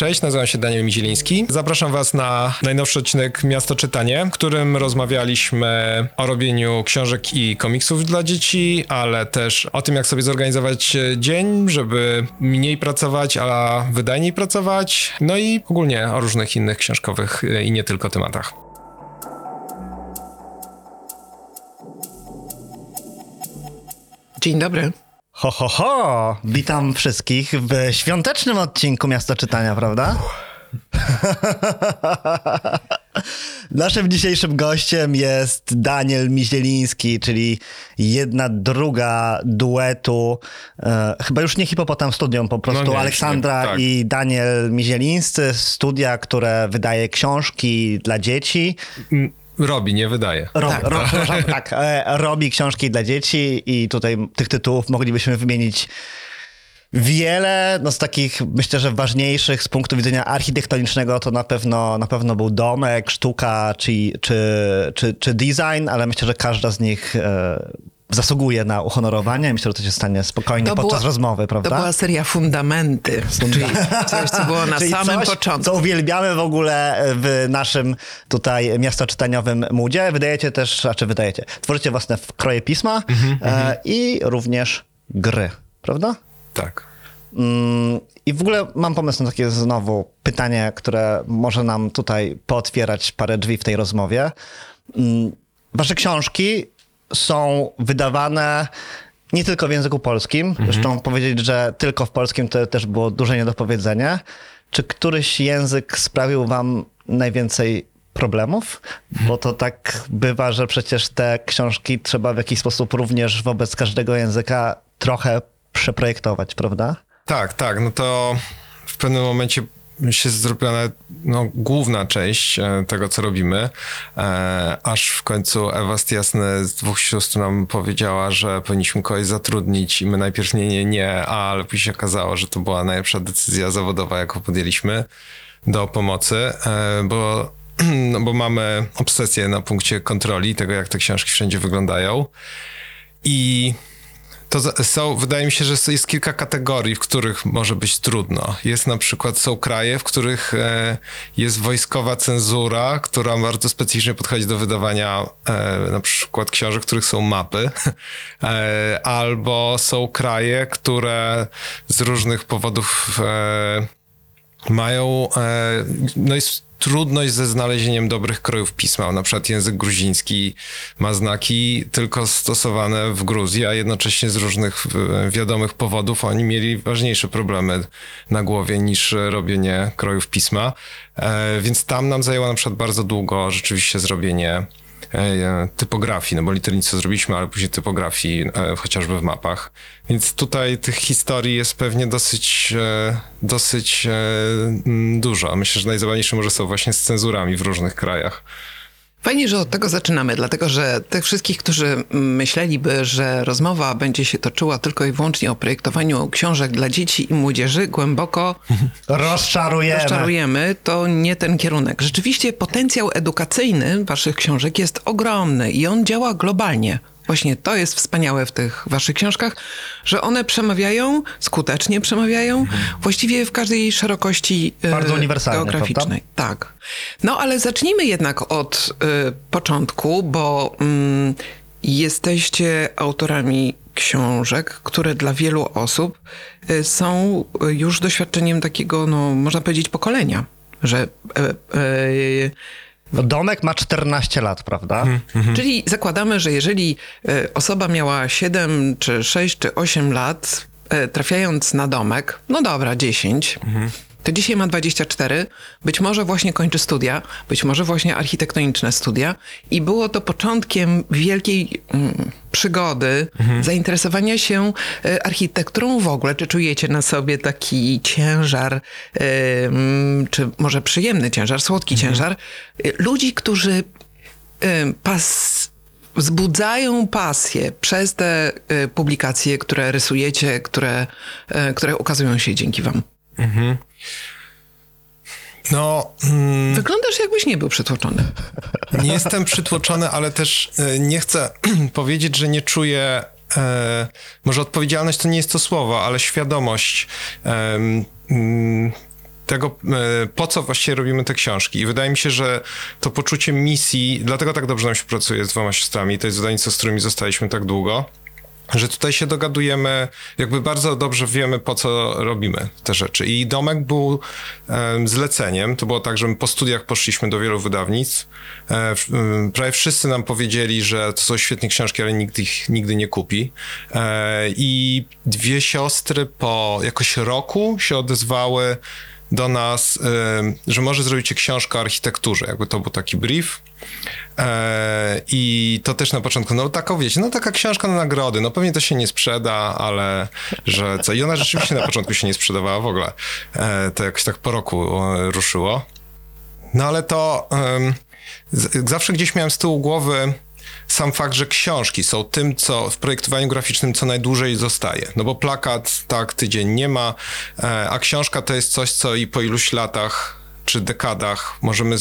Cześć, nazywam się Daniel Mizieliński. Zapraszam Was na najnowszy odcinek Miasto Czytanie, w którym rozmawialiśmy o robieniu książek i komiksów dla dzieci, ale też o tym, jak sobie zorganizować dzień, żeby mniej pracować, a wydajniej pracować, no i ogólnie o różnych innych książkowych i nie tylko tematach. Dzień dobry. Ho, ho, ho! Witam wszystkich w świątecznym odcinku Miasto Czytania, prawda? Naszym dzisiejszym gościem jest Daniel Mizieliński, czyli jedna druga duetu, e, chyba już nie Hipopotam Studium, po prostu No nie, Aleksandra nie, tak. i Daniel Mizielińscy, studia, które wydaje książki dla dzieci. Robi, nie wydaje. Ro, Tak. ro, tak, e, robi książki dla dzieci i tutaj tych tytułów moglibyśmy wymienić wiele. No z takich, myślę, że ważniejszych z punktu widzenia architektonicznego to na pewno, na pewno był domek, sztuka czy, czy, czy, czy design, ale myślę, że każda z nich e, zasługuje na uhonorowanie. Myślę, że to się stanie spokojnie To podczas była- rozmowy, To prawda? była seria Fundamenty, czyli coś, co było na Czyli samym coś, początku. Co uwielbiamy w ogóle w naszym tutaj miastoczytaniowym moodzie. Wydajecie też, a czy wydajecie, tworzycie własne kroje pisma Mhm, e, i również gry, prawda? Tak. Mm, I w ogóle mam pomysł na takie znowu pytanie, które może nam tutaj pootwierać parę drzwi w tej rozmowie. Mm, Wasze książki są wydawane nie tylko w języku polskim. Zresztą powiedzieć, że tylko w polskim to też było duże niedopowiedzenie. Czy któryś język sprawił wam najwięcej problemów? Bo to tak bywa, że przecież te książki trzeba w jakiś sposób również wobec każdego języka trochę przeprojektować, prawda? Tak, tak, no to w pewnym momencie się zrobiła nawet, no, główna część e, tego, co robimy, e, aż w końcu Ewa Stiasny z dwóch sióstr nam powiedziała, że powinniśmy kogoś zatrudnić i my najpierw nie, nie, nie, ale później się okazało, że to była najlepsza decyzja zawodowa, jaką podjęliśmy do pomocy, e, bo, no, bo mamy obsesję na punkcie kontroli tego, jak te książki wszędzie wyglądają. I to są, wydaje mi się, że jest kilka kategorii, w których może być trudno. Jest na przykład, są kraje, w których e, jest wojskowa cenzura, która bardzo specyficznie podchodzi do wydawania e, na przykład książek, w których są mapy. E, albo są kraje, które z różnych powodów mają, e, no jest trudność ze znalezieniem dobrych krojów pisma. Na przykład język gruziński ma znaki tylko stosowane w Gruzji, a jednocześnie z różnych e, wiadomych powodów oni mieli ważniejsze problemy na głowie niż robienie krojów pisma. E, Więc tam nam zajęło na przykład bardzo długo rzeczywiście zrobienie typografii, no bo liternictwo zrobiliśmy, ale później typografii e, chociażby w mapach. Więc tutaj tych historii jest pewnie dosyć, e, dosyć e, dużo. Myślę, że najzabawniejsze może są właśnie z cenzurami w różnych krajach. Fajnie, że od tego zaczynamy, dlatego że tych wszystkich, którzy myśleliby, że rozmowa będzie się toczyła tylko i wyłącznie o projektowaniu książek dla dzieci i młodzieży, głęboko Rozczarujemy. rozczarujemy, to nie ten kierunek. Rzeczywiście potencjał edukacyjny waszych książek jest ogromny i on działa globalnie. Właśnie to jest wspaniałe w tych waszych książkach, że one przemawiają, skutecznie przemawiają, właściwie w każdej szerokości e, Bardzo uniwersalnie, geograficznej. Tak. No ale zacznijmy jednak od y, początku, bo mm, jesteście autorami książek, które dla wielu osób y, są y, już doświadczeniem takiego, no można powiedzieć, pokolenia. Że e, No, Domek ma 14 lat, prawda? Czyli zakładamy, że jeżeli e, osoba miała 7 czy 6 czy 8 lat, e, trafiając na domek, no dobra, 10, to dzisiaj ma 24, być może właśnie kończy studia, być może właśnie architektoniczne studia. I było to początkiem wielkiej mm, przygody, zainteresowania się e, architekturą w ogóle. Czy czujecie na sobie taki ciężar, mm, czy może przyjemny ciężar, słodki ciężar, e, ludzi, którzy y, pas, wzbudzają pasję przez te y, publikacje, które rysujecie, które, y, które ukazują się dzięki wam. No, mm, Wyglądasz jakbyś nie był przytłoczony. nie jestem przytłoczony, ale też e, nie chcę powiedzieć, że nie czuję. E, może odpowiedzialność to nie jest to słowo, ale świadomość em, mm, tego, e, po co właściwie robimy te książki. I wydaje mi się, że to poczucie misji, dlatego tak dobrze nam się pracuje z dwoma siostrami, to jest wydawnictwo, z którymi zostaliśmy tak długo, że tutaj się dogadujemy, jakby bardzo dobrze wiemy, po co robimy te rzeczy. I Domek był em, zleceniem. To było tak, że my po studiach poszliśmy do wielu wydawnictw. E, prawie wszyscy nam powiedzieli, że to są świetne książki, ale nikt ich nigdy nie kupi. E, I dwie siostry po jakoś roku się odezwały do nas, em, że może zrobicie książkę o architekturze. Jakby to był taki brief. E, I to też na początku, no taką wiecie, no taka książka na nagrody, no pewnie to się nie sprzeda, ale że co. I ona rzeczywiście na początku się nie sprzedawała w ogóle. E, to jakoś tak po roku e, ruszyło. No ale to zawsze gdzieś miałem z tyłu głowy sam fakt, że książki są tym, co w projektowaniu graficznym co najdłużej zostaje. No bo plakat tak tydzień nie ma, e, a książka to jest coś, co i po iluś latach czy dekadach możemy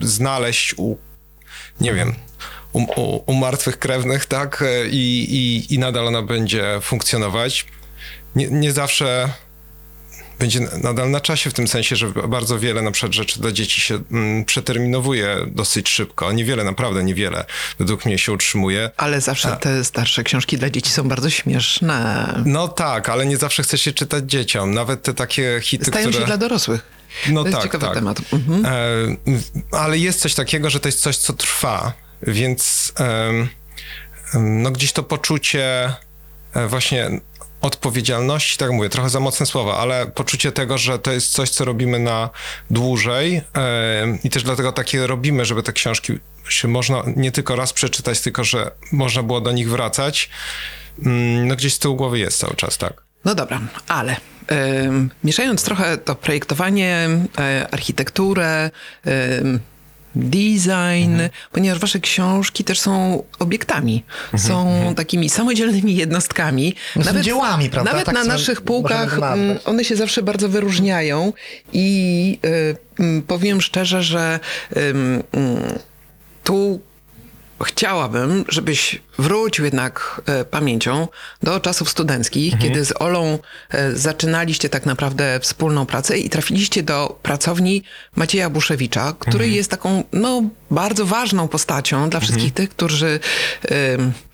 znaleźć u, nie wiem, u, u, u martwych krewnych, tak? E, I, i, I nadal ona będzie funkcjonować. Nie, nie zawsze będzie nadal na czasie, w tym sensie, że bardzo wiele na przykład rzeczy dla dzieci się mm, przeterminowuje dosyć szybko. Niewiele, naprawdę niewiele według mnie się utrzymuje. Ale zawsze te starsze książki dla dzieci są bardzo śmieszne. No tak, ale nie zawsze chce się czytać dzieciom. Nawet te takie hity, Stają które... się dla dorosłych. No to jest tak, ciekawy tak. temat. Mhm. E, ale jest coś takiego, że to jest coś, co trwa, więc em, no gdzieś to poczucie e, właśnie odpowiedzialności, tak mówię, trochę za mocne słowa, ale poczucie tego, że to jest coś, co robimy na dłużej em, i też dlatego takie robimy, żeby te książki się można nie tylko raz przeczytać, tylko że można było do nich wracać. Mm, No gdzieś z tyłu głowy jest cały czas, tak. No dobra, ale mieszając trochę to projektowanie, y, architekturę, design, Mhm. ponieważ wasze książki też są obiektami, są takimi samodzielnymi jednostkami. No są dziełami, prawda? Nawet Tak na naszych półkach mm, one się zawsze bardzo wyróżniają i y, mm, powiem szczerze, że mm, tu chciałabym, żebyś wrócił jednak e, pamięcią do czasów studenckich, kiedy z Olą e, zaczynaliście tak naprawdę wspólną pracę i trafiliście do pracowni Macieja Buszewicza, który jest taką no, bardzo ważną postacią dla wszystkich tych, którzy nie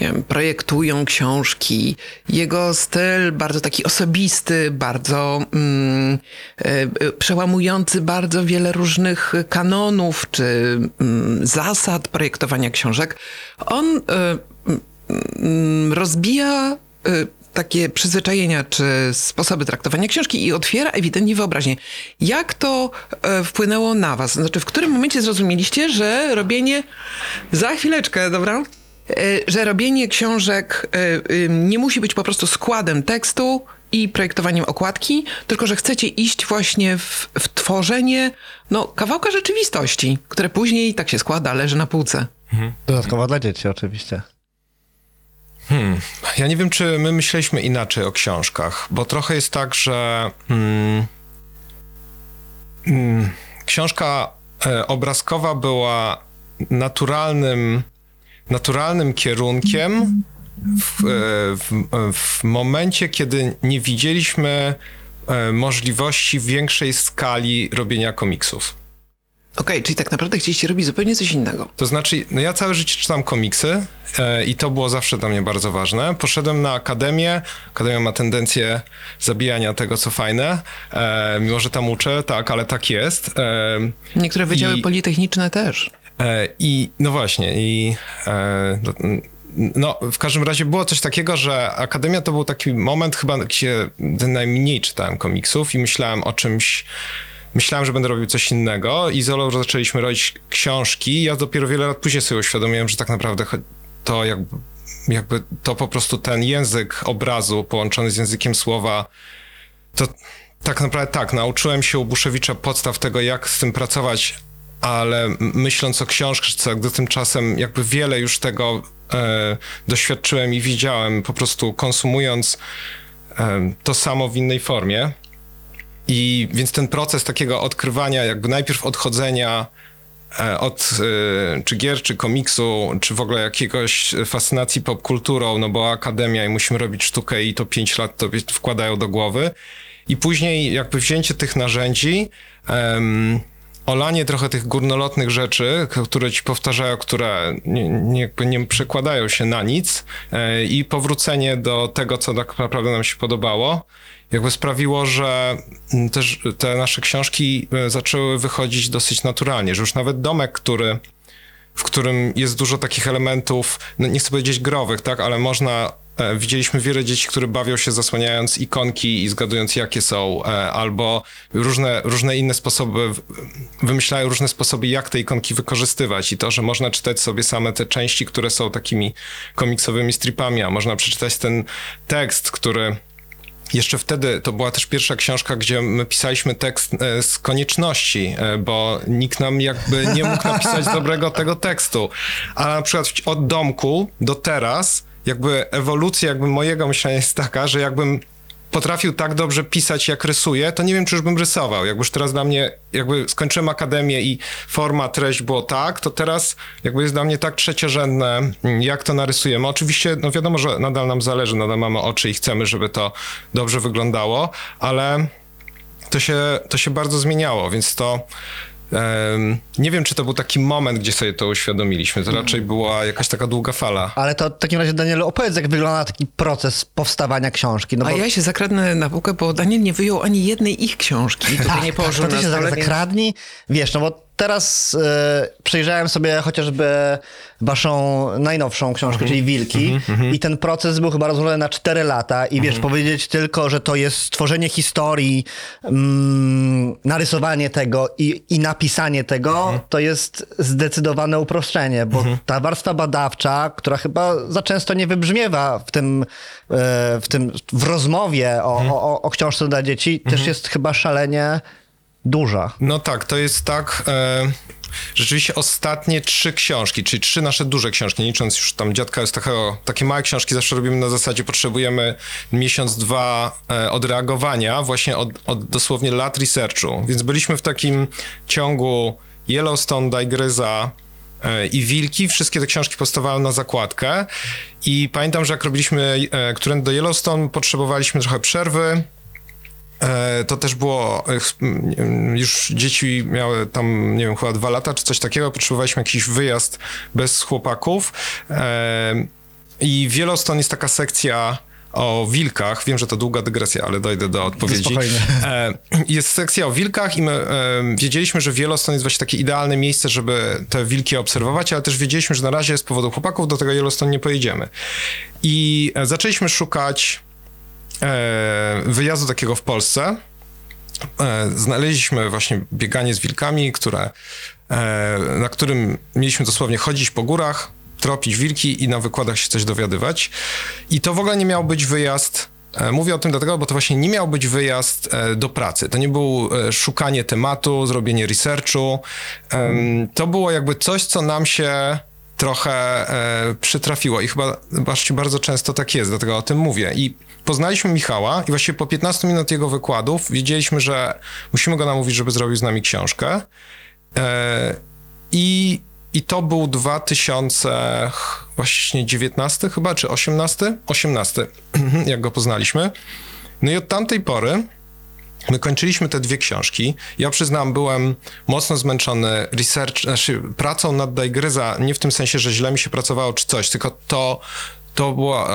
wiem, projektują książki. Jego styl bardzo taki osobisty, bardzo mm, e, przełamujący bardzo wiele różnych kanonów czy mm, zasad projektowania książek. On e, mm, rozbija e, takie przyzwyczajenia czy sposoby traktowania książki i otwiera ewidentnie wyobraźnię. Jak to e, wpłynęło na was? Znaczy, w którym momencie zrozumieliście, że robienie... Za chwileczkę, dobra? E, Że robienie książek e, y, nie musi być po prostu składem tekstu i projektowaniem okładki, tylko że chcecie iść właśnie w, w tworzenie no, kawałka rzeczywistości, które później tak się składa, leży na półce. Dodatkowo dla dzieci oczywiście. Ja nie wiem, czy my myśleliśmy inaczej o książkach, bo trochę jest tak, że mm, mm, książka e, obrazkowa była naturalnym, naturalnym kierunkiem w, e, w, w momencie, kiedy nie widzieliśmy e, możliwości większej skali robienia komiksów. Okej, czyli tak naprawdę chcieliście robić zupełnie coś innego. To znaczy, no ja całe życie czytam komiksy e, i to było zawsze dla mnie bardzo ważne. Poszedłem na akademię. Akademia ma tendencję zabijania tego, co fajne. E, mimo, że tam uczę, tak, ale tak jest. E, Niektóre wydziały I- politechniczne też. E, I no właśnie, i e, no, w każdym razie było coś takiego, że Akademia to był taki moment chyba, gdzie najmniej czytałem komiksów i myślałem o czymś, myślałem, że będę robił coś innego i z Olą zaczęliśmy robić książki. Ja dopiero wiele lat później sobie uświadomiłem, że tak naprawdę to jakby, jakby to po prostu ten język obrazu połączony z językiem słowa to tak naprawdę tak, nauczyłem się u Buszewicza podstaw tego, jak z tym pracować, ale myśląc o książce, gdy tymczasem jakby wiele już tego e, doświadczyłem i widziałem, po prostu konsumując e, to samo w innej formie. I więc ten proces takiego odkrywania, jakby najpierw odchodzenia e, od e, czy gier, czy komiksu, czy w ogóle jakiegoś fascynacji popkulturą, no bo akademia i musimy robić sztukę i to pięć lat tobie wkładają do głowy. i później jakby wzięcie tych narzędzi, em, olanie trochę tych górnolotnych rzeczy, które ci powtarzają, które nie, nie, nie przekładają się na nic e, i powrócenie do tego, co tak naprawdę nam się podobało, jakby sprawiło, że też te nasze książki e, zaczęły wychodzić dosyć naturalnie, że już nawet domek, który w którym jest dużo takich elementów, no nie chcę powiedzieć growych, tak, ale można. E, widzieliśmy wiele dzieci, które bawią się zasłaniając ikonki i zgadując, jakie są, e, albo różne, różne inne sposoby, wymyślają różne sposoby, jak te ikonki wykorzystywać. I to, że można czytać sobie same te części, które są takimi komiksowymi stripami, a można przeczytać ten tekst, który jeszcze wtedy to była też pierwsza książka, gdzie my pisaliśmy tekst e, z konieczności, bo nikt nam jakby nie mógł napisać dobrego tego tekstu. A na przykład od domku do teraz, jakby ewolucja jakby mojego myślenia jest taka, że jakbym potrafił tak dobrze pisać, jak rysuję, to nie wiem, czy już bym rysował. Jakby już teraz dla mnie, jakby skończyłem akademię i forma, treść było tak, to teraz jakby jest dla mnie tak trzeciorzędne, jak to narysujemy. Oczywiście, no wiadomo, że nadal nam zależy, nadal mamy oczy i chcemy, żeby to dobrze wyglądało, ale to się, to się bardzo zmieniało, więc to nie wiem, czy to był taki moment, gdzie sobie to uświadomiliśmy. To raczej była jakaś taka długa fala. Ale to w takim razie, Danielu, opowiedz, jak wygląda taki proces powstawania książki. No A bo... ja się zakradnę na półkę, bo Daniel nie wyjął ani jednej ich książki. Tutaj nie położył Tak, to ty na się stole, tak zakradnij. Wiesz, no bo teraz e, przejrzałem sobie chociażby waszą najnowszą książkę, Mhm. czyli Wilki i ten proces był chyba rozłożony na 4 lata i Mhm. wiesz, powiedzieć tylko, że to jest stworzenie historii, mm, narysowanie tego i, i napisanie tego, Mhm. to jest zdecydowane uproszczenie, bo ta warstwa badawcza, która chyba za często nie wybrzmiewa w tym, e, w tym w rozmowie Mhm. o, o, o książce dla dzieci, też jest chyba szalenie duża. No tak, to jest tak. E, rzeczywiście ostatnie trzy książki, czyli trzy nasze duże książki, licząc już tam dziadka jest takiego, takie małe książki zawsze robimy na zasadzie potrzebujemy miesiąc, dwa e, odreagowania, właśnie od, od dosłownie lat researchu. Więc byliśmy w takim ciągu Yellowstone, Dygryza, e, i Wilki. Wszystkie te książki powstawały na zakładkę. I pamiętam, że jak robiliśmy e, którędy do Yellowstone, potrzebowaliśmy trochę przerwy. E, To też było, e, już dzieci miały tam, nie wiem, chyba dwa lata czy coś takiego, potrzebowaliśmy jakiś wyjazd bez chłopaków. E, I w Yellowstone jest taka sekcja o wilkach. Wiem, że to długa dygresja, ale dojdę do odpowiedzi. Spokojnie. Jest sekcja o wilkach i my wiedzieliśmy, że Yellowstone jest właśnie takie idealne miejsce, żeby te wilki obserwować, ale też wiedzieliśmy, że na razie z powodu chłopaków do tego Yellowstone nie pojedziemy. I zaczęliśmy szukać wyjazdu takiego w Polsce. E, znaleźliśmy właśnie bieganie z wilkami, które, e, na którym mieliśmy dosłownie chodzić po górach, tropić wilki i na wykładach się coś dowiadywać. I to w ogóle nie miał być wyjazd. e, Mówię o tym dlatego, bo to właśnie nie miał być wyjazd e, do pracy. To nie był e, szukanie tematu, zrobienie researchu. To było jakby coś, co nam się trochę e, przytrafiło i chyba zobaczcie, bardzo często tak jest, dlatego o tym mówię. I poznaliśmy Michała i właściwie po 15 minut jego wykładów wiedzieliśmy, że musimy go namówić, żeby zrobił z nami książkę. E, I, I to był 2000 ch- właśnie 19 chyba, czy 18? 18, jak go poznaliśmy. No i od tamtej pory My kończyliśmy te dwie książki. Ja przyznam, byłem mocno zmęczony research, znaczy pracą nad Dygryza, nie w tym sensie, że źle mi się pracowało czy coś, tylko to, to było,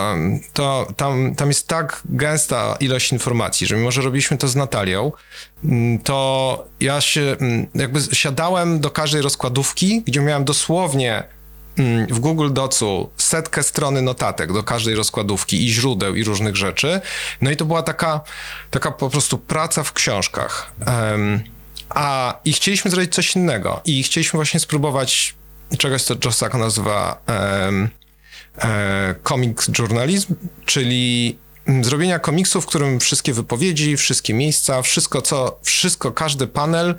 to tam, tam jest tak gęsta ilość informacji, że mimo, że robiliśmy to z Natalią, mm, to ja się mm, jakby siadałem do każdej rozkładówki, gdzie miałem dosłownie w Google Docu setkę strony notatek do każdej rozkładówki i źródeł i różnych rzeczy. No i to była taka, taka po prostu praca w książkach. Em, a i chcieliśmy zrobić coś innego i chcieliśmy właśnie spróbować czegoś, co Joe Sacco nazywa em, e, comics journalism, czyli mm, zrobienia komiksu, w którym wszystkie wypowiedzi, wszystkie miejsca, wszystko co, wszystko, każdy panel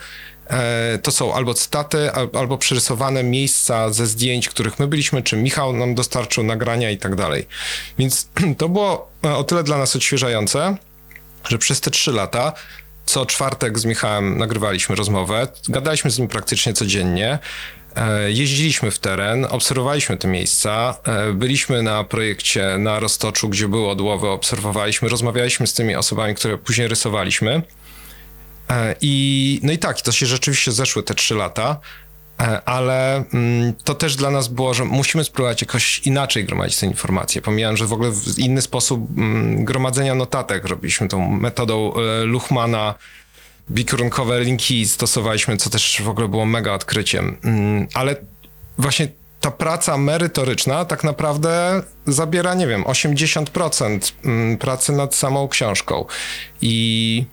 to są albo cytaty, al, albo przerysowane miejsca ze zdjęć, których my byliśmy, czy Michał nam dostarczył nagrania i tak dalej. Więc to było e, o tyle dla nas odświeżające, że przez te trzy lata co czwartek z Michałem nagrywaliśmy rozmowę. Gadaliśmy z nim praktycznie codziennie. E, Jeździliśmy w teren, obserwowaliśmy te miejsca, e, byliśmy na projekcie na Roztoczu, gdzie były odłowy, obserwowaliśmy, rozmawialiśmy z tymi osobami, które później rysowaliśmy. E, I no i tak, to się rzeczywiście zeszły te trzy lata, e, ale mm, to też dla nas było, że musimy spróbować jakoś inaczej gromadzić te informacje. Pomijałem, że w ogóle w inny sposób mm, gromadzenia notatek robiliśmy tą metodą e, Luchmana, bikierunkowe linki stosowaliśmy, co też w ogóle było mega odkryciem. Mm, Ale właśnie ta praca merytoryczna tak naprawdę zabiera, nie wiem, 80% mm, pracy nad samą książką. I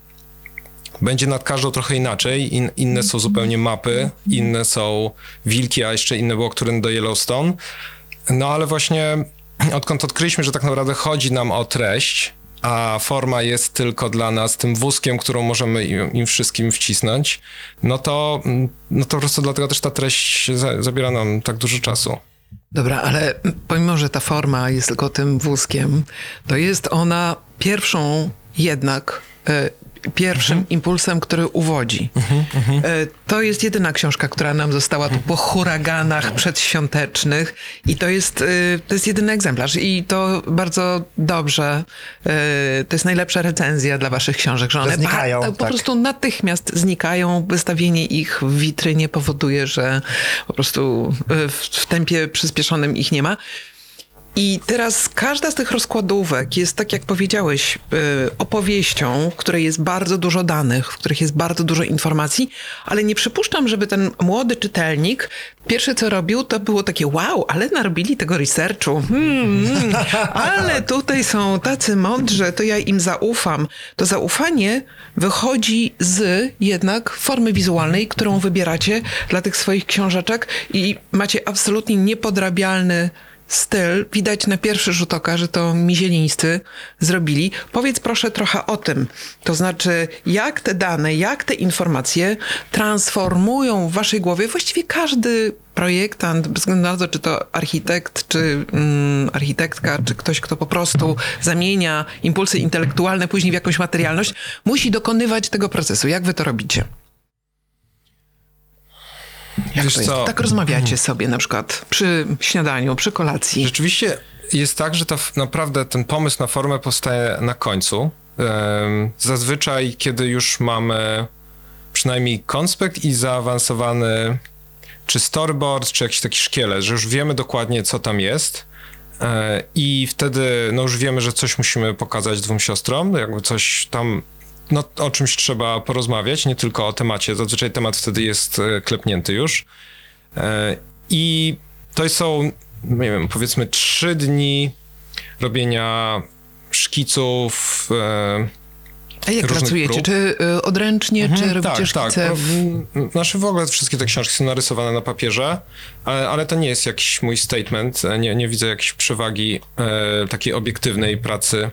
będzie nad każdą trochę inaczej. In, inne są zupełnie mapy, inne są wilki, a jeszcze inne było, które do Yellowstone. No ale właśnie odkąd odkryliśmy, że tak naprawdę chodzi nam o treść, a forma jest tylko dla nas tym wózkiem, którą możemy im, im wszystkim wcisnąć, no to, no to po prostu dlatego też ta treść za, zabiera nam tak dużo czasu. Dobra, ale pomimo, że ta forma jest tylko tym wózkiem, to jest ona pierwszą jednak, e, pierwszym Mhm. impulsem, który uwodzi. E, to jest jedyna książka, która nam została tu po huraganach przedświątecznych i to jest, e, to jest jedyny egzemplarz i to bardzo dobrze. E, to jest najlepsza recenzja dla waszych książek, że one znikają, ba- po tak. prostu natychmiast znikają. Wystawienie ich w witrynie powoduje, że po prostu w, w tempie przyspieszonym ich nie ma. I teraz każda z tych rozkładówek jest, tak jak powiedziałeś, y, opowieścią, w której jest bardzo dużo danych, w których jest bardzo dużo informacji, ale nie przypuszczam, żeby ten młody czytelnik pierwsze co robił, to było takie wow, ale narobili tego researchu. Hmm, hmm, ale tutaj są tacy mądrzy, to ja im zaufam. To zaufanie wychodzi z jednak formy wizualnej, którą wybieracie dla tych swoich książeczek i macie absolutnie niepodrabialny styl. Widać na pierwszy rzut oka, że to mizielińscy zrobili. Powiedz proszę trochę o tym. To znaczy, jak te dane, jak te informacje transformują w waszej głowie właściwie każdy projektant, bez względu na to, czy to architekt, czy mm, architektka, czy ktoś, kto po prostu zamienia impulsy intelektualne później w jakąś materialność, musi dokonywać tego procesu. Jak wy to robicie? Jak Wiesz to jest? co? Tak rozmawiacie sobie na przykład przy śniadaniu, przy kolacji. Rzeczywiście jest tak, że to naprawdę ten pomysł na formę powstaje na końcu. Zazwyczaj, kiedy już mamy przynajmniej konspekt i zaawansowany czy storyboard, czy jakiś taki szkielet, że już wiemy dokładnie, co tam jest. E, I wtedy no już wiemy, że coś musimy pokazać dwóm siostrom, jakby coś tam, no o czymś trzeba porozmawiać, nie tylko o temacie. Zazwyczaj temat wtedy jest e, klepnięty już. E, I to są, nie wiem, powiedzmy trzy dni robienia szkiców. E, A jak pracujecie? prób. Czy odręcznie, czy robicie tak, szkice? tak. w- No, Znaczy w ogóle wszystkie te książki są narysowane na papierze, ale, ale to nie jest jakiś mój statement. Nie, nie widzę jakiejś przewagi e, takiej obiektywnej pracy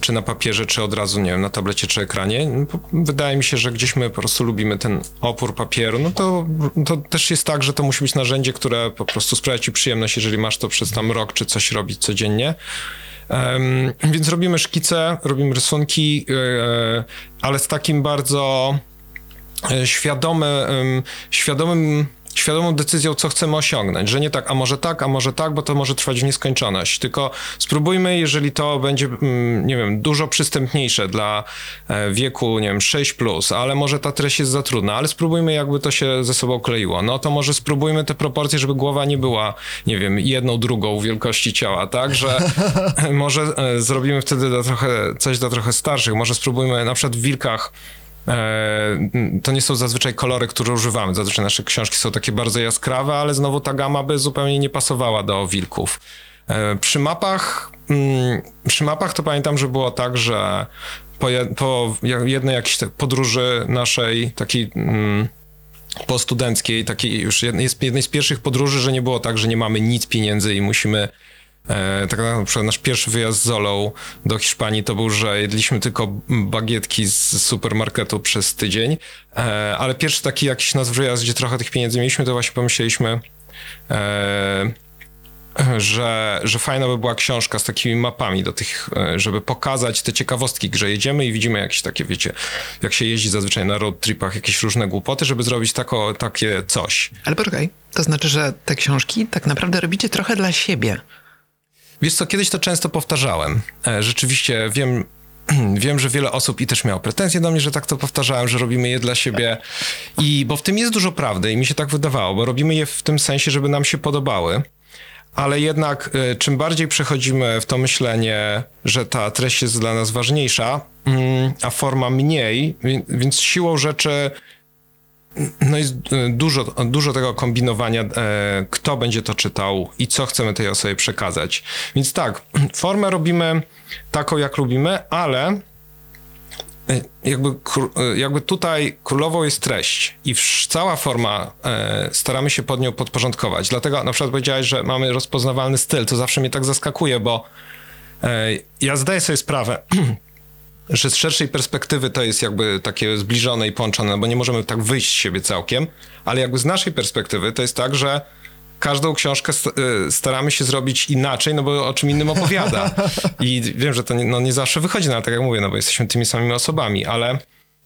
czy na papierze, czy od razu, nie wiem, na tablecie, czy ekranie. Po- Wydaje mi się, że gdzieś my po prostu lubimy ten opór papieru. No to, to też jest tak, że to musi być narzędzie, które po prostu sprawia ci przyjemność, jeżeli masz to przez tam rok, czy coś robić codziennie. Em, więc robimy szkice, robimy rysunki, e, ale z takim bardzo e, świadome, em, świadomym, świadomą decyzją, co chcemy osiągnąć. Że nie tak, a może tak, a może tak, bo to może trwać w nieskończoność. Tylko spróbujmy, jeżeli to będzie, mm, nie wiem, dużo przystępniejsze dla e, wieku, nie wiem, 6+, plus, ale może ta treść jest za trudna, ale spróbujmy, jakby to się ze sobą kleiło. No to może spróbujmy te proporcje, żeby głowa nie była, nie wiem, jedną drugą wielkości ciała, tak? Że może e, zrobimy wtedy trochę, coś dla trochę starszych. Może spróbujmy na przykład w wilkach to nie są zazwyczaj kolory, które używamy. Zazwyczaj nasze książki są takie bardzo jaskrawe, ale znowu ta gama by zupełnie nie pasowała do wilków. E, Przy mapach, mm, przy mapach to pamiętam, że było tak, że po, po jednej jakiejś podróży naszej takiej mm, postudenckiej, takiej już jednej, z- jednej z pierwszych podróży, że nie było tak, że nie mamy nic pieniędzy i musimy E, tak na przykład nasz pierwszy wyjazd z Zolą do Hiszpanii to był, że jedliśmy tylko bagietki z supermarketu przez tydzień, e, ale pierwszy taki jakiś nasz wyjazd, gdzie trochę tych pieniędzy mieliśmy, to właśnie pomyśleliśmy, e, że, że fajna by była książka z takimi mapami do tych, e, żeby pokazać te ciekawostki, że jedziemy i widzimy jakieś takie, wiecie, jak się jeździ zazwyczaj na road tripach, jakieś różne głupoty, żeby zrobić tako, takie coś. Ale poczekaj, to znaczy, że te książki tak naprawdę robicie trochę dla siebie. Wiesz co, kiedyś to często powtarzałem. E, Rzeczywiście wiem, wiem, że wiele osób i też miało pretensje do mnie, że tak to powtarzałem, że robimy je dla siebie. I bo w tym jest dużo prawdy i mi się tak wydawało, bo robimy je w tym sensie, żeby nam się podobały. Ale jednak e, czym bardziej przechodzimy w to myślenie, że ta treść jest dla nas ważniejsza, mm, a forma mniej, wi- więc siłą rzeczy no jest dużo, dużo tego kombinowania, e, kto będzie to czytał i co chcemy tej osobie przekazać. Więc tak, formę robimy taką, jak lubimy, ale e, jakby, e, jakby tutaj królową jest treść i cała forma staramy się pod nią podporządkować. Dlatego na przykład powiedziałeś, że mamy rozpoznawalny styl. To zawsze mnie tak zaskakuje, bo ja zdaję sobie sprawę, że z szerszej perspektywy to jest jakby takie zbliżone i połączone, bo nie możemy tak wyjść z siebie całkiem, ale jakby z naszej perspektywy to jest tak, że każdą książkę y, staramy się zrobić inaczej, no bo o czym innym opowiada. I wiem, że to nie, no nie zawsze wychodzi, no tak jak mówię, no bo jesteśmy tymi samymi osobami, ale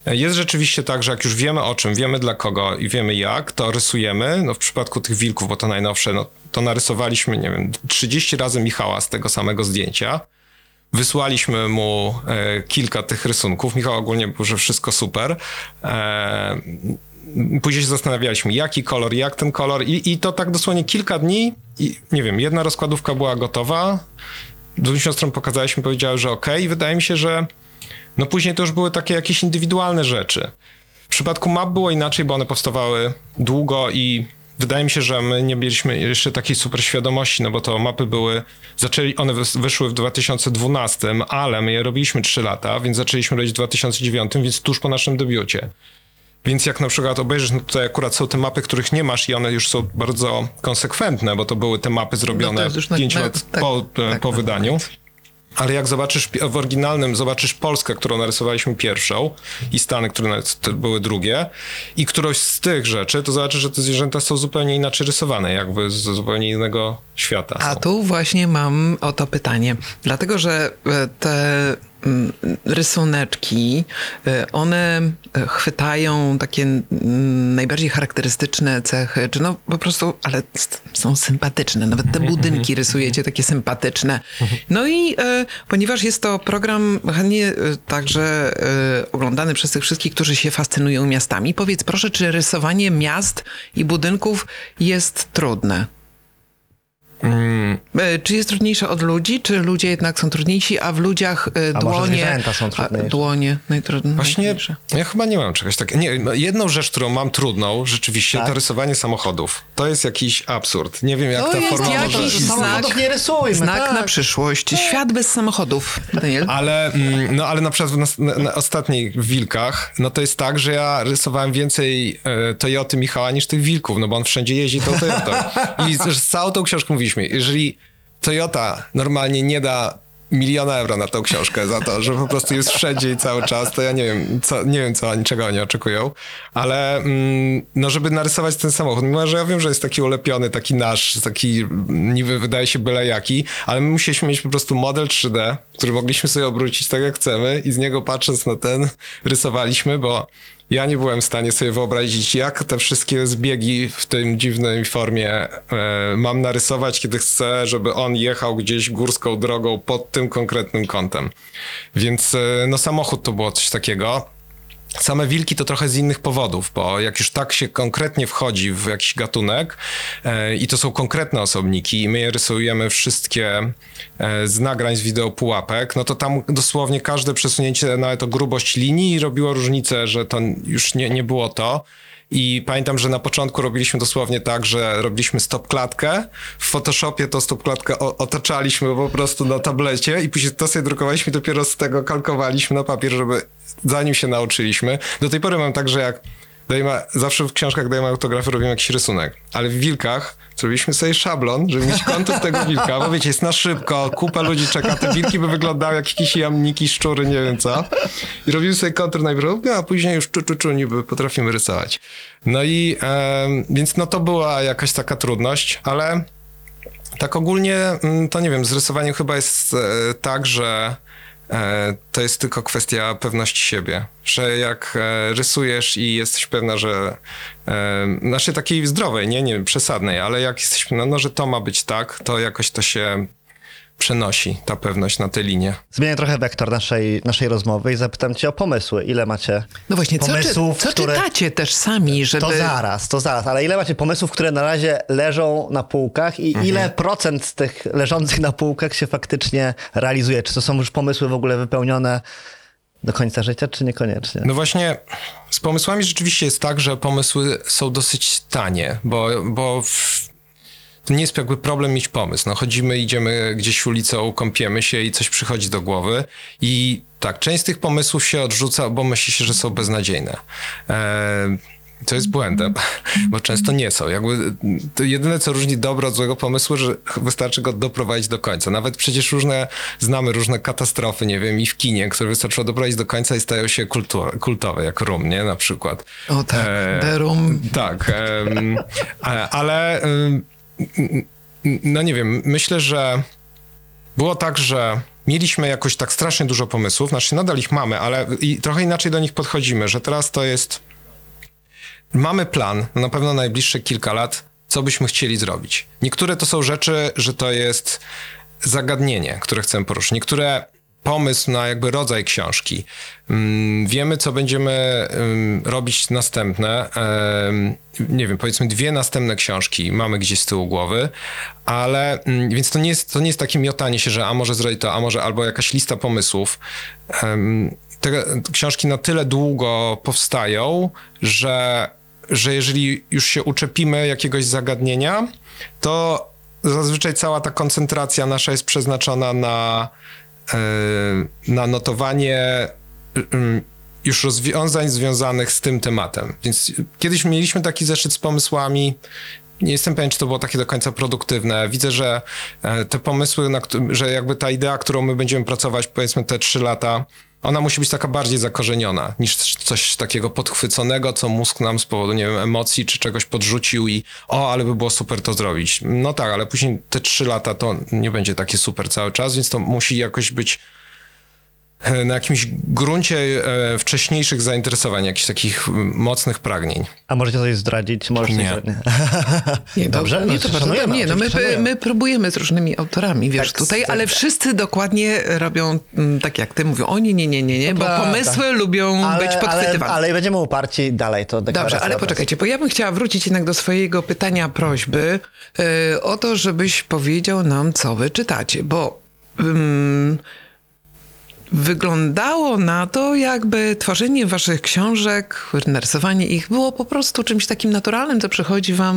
jest rzeczywiście tak, że jak już wiemy o czym, wiemy dla kogo i wiemy jak, to rysujemy. No w przypadku tych wilków, bo to najnowsze, no to narysowaliśmy, nie wiem, 30 razy Michała z tego samego zdjęcia. Wysłaliśmy mu e, kilka tych rysunków. Michał ogólnie był, że wszystko super. E, później się zastanawialiśmy, jaki kolor, jak ten kolor i, i to tak dosłownie kilka dni i nie wiem, jedna rozkładówka była gotowa. Dwóm siostrom pokazaliśmy, powiedziały, że okej i wydaje mi się, że no później to już były takie jakieś indywidualne rzeczy. W przypadku map było inaczej, bo one powstawały długo i wydaje mi się, że my nie mieliśmy jeszcze takiej super świadomości, no bo to mapy były, zaczęli, one wys- wyszły w 2012, ale my je robiliśmy 3 lata, więc zaczęliśmy robić w 2009, więc tuż po naszym debiucie. Więc jak na przykład obejrzysz, no tutaj akurat są te mapy, których nie masz i one już są bardzo konsekwentne, bo to były te mapy No zrobione na- 5 na- lat tak, po, tak, po na wydaniu. Ale jak zobaczysz w oryginalnym, zobaczysz Polskę, którą narysowaliśmy pierwszą i Stany, które były drugie i któroś z tych rzeczy, to zobaczysz, że te zwierzęta są zupełnie inaczej rysowane, jakby z zupełnie innego świata. A są. tu właśnie mam o to pytanie. Dlatego, że e, te rysuneczki, e, one e, chwytają takie mm, najbardziej charakterystyczne cechy, czy no po prostu, ale są sympatyczne. Nawet te budynki rysujecie takie sympatyczne. No i e, ponieważ jest to program chętnie także oglądany przez tych wszystkich, którzy się fascynują miastami, powiedz proszę, czy rysowanie miast i budynków jest trudne? E, Czy jest trudniejsze od ludzi, czy ludzie jednak są trudniejsi, a w ludziach e, A dłonie... są a, trudniejsze? Dłonie najtrudniejsze. Właśnie ja chyba nie mam czegoś takiego. Nie, no, jedną rzecz, którą mam trudną rzeczywiście, Tak? to rysowanie samochodów. To jest jakiś absurd. Nie wiem, jak To ta jest forma jakiś może... znak- nie rysujmy, Znak tak. na przyszłość. Świat bez samochodów. Daniel? Ale, mm, no, ale na przykład na, na, na ostatnich wilkach, no to jest tak, że ja rysowałem więcej e, Toyoty Michała niż tych wilków, no bo on wszędzie jeździ tą Toyotą. I z, z całą tą książką mówiliśmy, jeżeli Toyota normalnie nie da miliona euro na tą książkę za to, że po prostu jest wszędzie i cały czas, to ja nie wiem, co, nie wiem co czego oni oczekują, ale mm, no żeby narysować ten samochód, mimo że ja wiem, że jest taki ulepiony, taki nasz, taki niby wydaje się byle jaki, ale my musieliśmy mieć po prostu model 3D, który mogliśmy sobie obrócić tak jak chcemy i z niego patrząc na ten rysowaliśmy, bo ja nie byłem w stanie sobie wyobrazić, jak te wszystkie zbiegi w tym dziwnej formie e, mam narysować, kiedy chcę, żeby on jechał gdzieś górską drogą pod tym konkretnym kątem. Więc e, no samochód to było coś takiego. Same wilki to trochę z innych powodów, bo jak już tak się konkretnie wchodzi w jakiś gatunek e, i to są konkretne osobniki i my je rysujemy wszystkie e, z nagrań z wideo pułapek, no to tam dosłownie każde przesunięcie, nawet o grubość linii robiło różnicę, że to już nie, nie było to. I pamiętam, że na początku robiliśmy dosłownie tak, że robiliśmy stop klatkę. W Photoshopie to stop klatkę o- otaczaliśmy po prostu na tablecie i później to sobie drukowaliśmy, dopiero z tego kalkowaliśmy na papier, żeby zanim się nauczyliśmy. Do tej pory mam tak, że jak dajemy, zawsze w książkach dajemy autografy, robimy jakiś rysunek, ale w wilkach zrobiliśmy sobie szablon, żeby mieć kontur tego wilka, bo wiecie, jest na szybko, kupa ludzi czeka, te wilki by wyglądały jak jakieś jamniki, szczury, nie wiem co. I robimy sobie kontur najpierw, a później już czu, czu, czu, niby potrafimy rysować. No i em, więc no to była jakaś taka trudność, ale Tak ogólnie mm, to nie wiem, z rysowaniem chyba jest e, tak, że e, to jest tylko kwestia pewności siebie, że jak e, rysujesz i jesteś pewna, że e, znaczy takiej zdrowej, nie, nie przesadnej, ale jak jesteś pewna, no, że to ma być tak, to jakoś to się przenosi, ta pewność na tę linię. Zmienię trochę wektor naszej, naszej rozmowy i zapytam cię o pomysły. Ile macie No właśnie, co, czy, pomysłów, co które... czytacie też sami, żeby... To zaraz, to zaraz, ale ile macie pomysłów, które na razie leżą na półkach i Mhm. ile procent z tych leżących na półkach się faktycznie realizuje? Czy to są już pomysły w ogóle wypełnione do końca życia, czy niekoniecznie? No właśnie, z pomysłami rzeczywiście jest tak, że pomysły są dosyć tanie, bo, bo w, to nie jest jakby problem mieć pomysł. No chodzimy, idziemy gdzieś ulicą, kąpiemy się i coś przychodzi do głowy i tak, część z tych pomysłów się odrzuca, bo myśli się, że są beznadziejne. E, co jest błędem, bo często nie są. Jakby to jedyne, co różni dobro od złego pomysłu, że wystarczy go doprowadzić do końca. Nawet przecież różne, znamy różne katastrofy, nie wiem, i w kinie, które wystarczyło doprowadzić do końca i stają się kultowe, jak Rum, nie? Na przykład. O tak, E, The Room. Tak, a- ale em, no nie wiem, myślę, że było tak, że mieliśmy jakoś tak strasznie dużo pomysłów, znaczy nadal ich mamy, ale i trochę inaczej do nich podchodzimy, że teraz to jest mamy plan, na pewno najbliższe kilka lat, co byśmy chcieli zrobić. Niektóre to są rzeczy, że to jest zagadnienie, które chcemy poruszyć. Niektóre pomysł na jakby rodzaj książki. Mm, Wiemy, co będziemy robić następne. Nie wiem, powiedzmy dwie następne książki mamy gdzieś z tyłu głowy, ale mm, więc to nie jest, to nie jest takie miotanie się, że a może zrobić to, a może albo jakaś lista pomysłów. Te książki na tyle długo powstają, że, że jeżeli już się uczepimy jakiegoś zagadnienia, to zazwyczaj cała ta koncentracja nasza jest przeznaczona na, na notowanie mm, już rozwiązań związanych z tym tematem. Więc kiedyś mieliśmy taki zeszyt z pomysłami. Nie jestem pewien, czy to było takie do końca produktywne. Widzę, że e, te pomysły, że jakby ta idea, którą my będziemy pracować, powiedzmy te trzy lata, ona musi być taka bardziej zakorzeniona niż coś takiego podchwyconego, co mózg nam z powodu, nie wiem, emocji czy czegoś podrzucił i o, ale by było super to zrobić. No tak, ale później te trzy lata to nie będzie takie super cały czas, więc to musi jakoś być na jakimś gruncie e, wcześniejszych zainteresowań, jakichś takich mm, mocnych pragnień. A możecie coś zdradzić? Możecie Nie. coś- nie. Dobrze, no nie, to bardzo szanujemy, nie, no my, my próbujemy z różnymi autorami, wiesz, Tak, tutaj, tak. ale wszyscy dokładnie robią mm, tak jak ty, mówią, o nie, nie, nie, nie, nie, bo pomysły lubią być ale, podchwytywane. ale będziemy uparci dalej, to Dobrze, ale poczekajcie, bo ja bym chciała wrócić jednak do swojego pytania, prośby yy, o to, żebyś powiedział nam, co wy czytacie, bo ym, wyglądało na to, jakby tworzenie waszych książek, narysowanie ich było po prostu czymś takim naturalnym, co przychodzi wam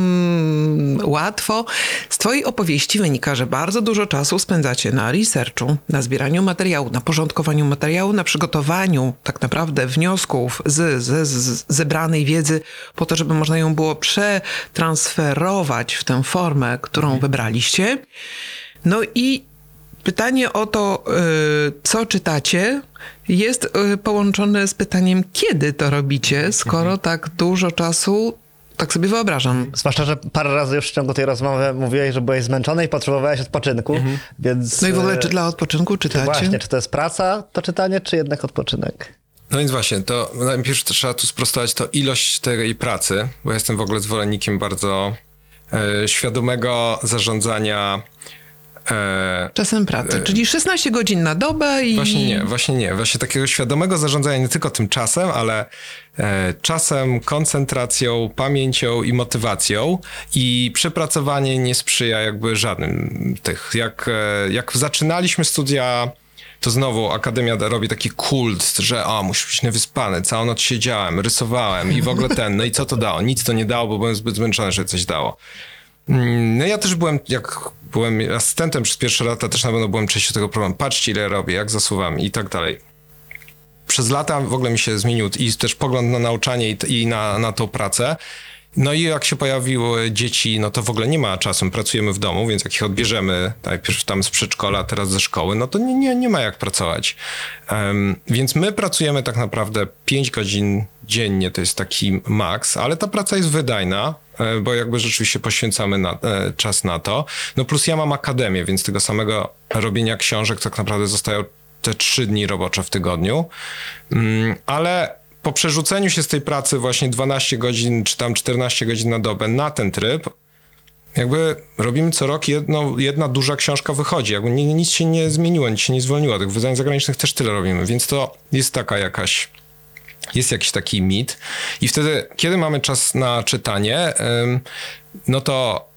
łatwo. Z twojej opowieści wynika, że bardzo dużo czasu spędzacie na researchu, na zbieraniu materiału, na porządkowaniu materiału, na przygotowaniu tak naprawdę wniosków z, z, z zebranej wiedzy po to, żeby można ją było przetransferować w tę formę, którą wybraliście. No i Pytanie o to, y, co czytacie, jest y, połączone z pytaniem, kiedy to robicie, skoro tak dużo czasu, tak sobie wyobrażam. Zwłaszcza, że parę razy już w ciągu tej rozmowy mówiłeś, że byłeś zmęczony i potrzebowałeś odpoczynku, więc... No i w ogóle, e, czy dla odpoczynku czytacie? Właśnie, czy to jest praca, to czytanie, czy jednak odpoczynek? No więc właśnie, to najpierw trzeba tu sprostować to ilość tej pracy, bo jestem w ogóle zwolennikiem bardzo e, świadomego zarządzania. E, Czasem pracy, czyli 16 godzin na dobę i... Właśnie nie, właśnie nie. Właśnie takiego świadomego zarządzania nie tylko tym czasem, ale e, czasem, koncentracją, pamięcią i motywacją. I przepracowanie nie sprzyja jakby żadnym tych. Jak, e, jak zaczynaliśmy studia, to znowu Akademia robi taki kult, że o, muszę być niewyspany, całą noc siedziałem, rysowałem i w ogóle ten. No i co to dało? Nic to nie dało, bo byłem zbyt zmęczony, że coś dało. Mm, No ja też byłem, jak byłem asystentem przez pierwsze lata, też na pewno byłem częścią tego problemu. Patrzcie, ile robię, jak zasuwam i tak dalej. Przez lata w ogóle mi się zmienił i też pogląd na nauczanie i, i na, na tą pracę. No i jak się pojawiły dzieci, no to w ogóle nie ma czasu. My Pracujemy w domu, więc jak ich odbierzemy najpierw tam z przedszkola, teraz ze szkoły, no to nie, nie, nie ma jak pracować. Em, więc my pracujemy tak naprawdę 5 godzin dziennie, to jest taki maks, ale ta praca jest wydajna, e, bo jakby rzeczywiście poświęcamy na, e, czas na to. No plus ja mam akademię, więc tego samego robienia książek tak naprawdę zostają te trzy dni robocze w tygodniu. Mm, ale po przerzuceniu się z tej pracy właśnie 12 godzin czy tam 14 godzin na dobę na ten tryb, jakby robimy co rok jedno, jedna duża książka wychodzi. Jakby ni- nic się nie zmieniło, nic się nie zwolniło. Tych wydań zagranicznych też tyle robimy, więc to jest taka jakaś jest jakiś taki mit. I wtedy, kiedy mamy czas na czytanie, no to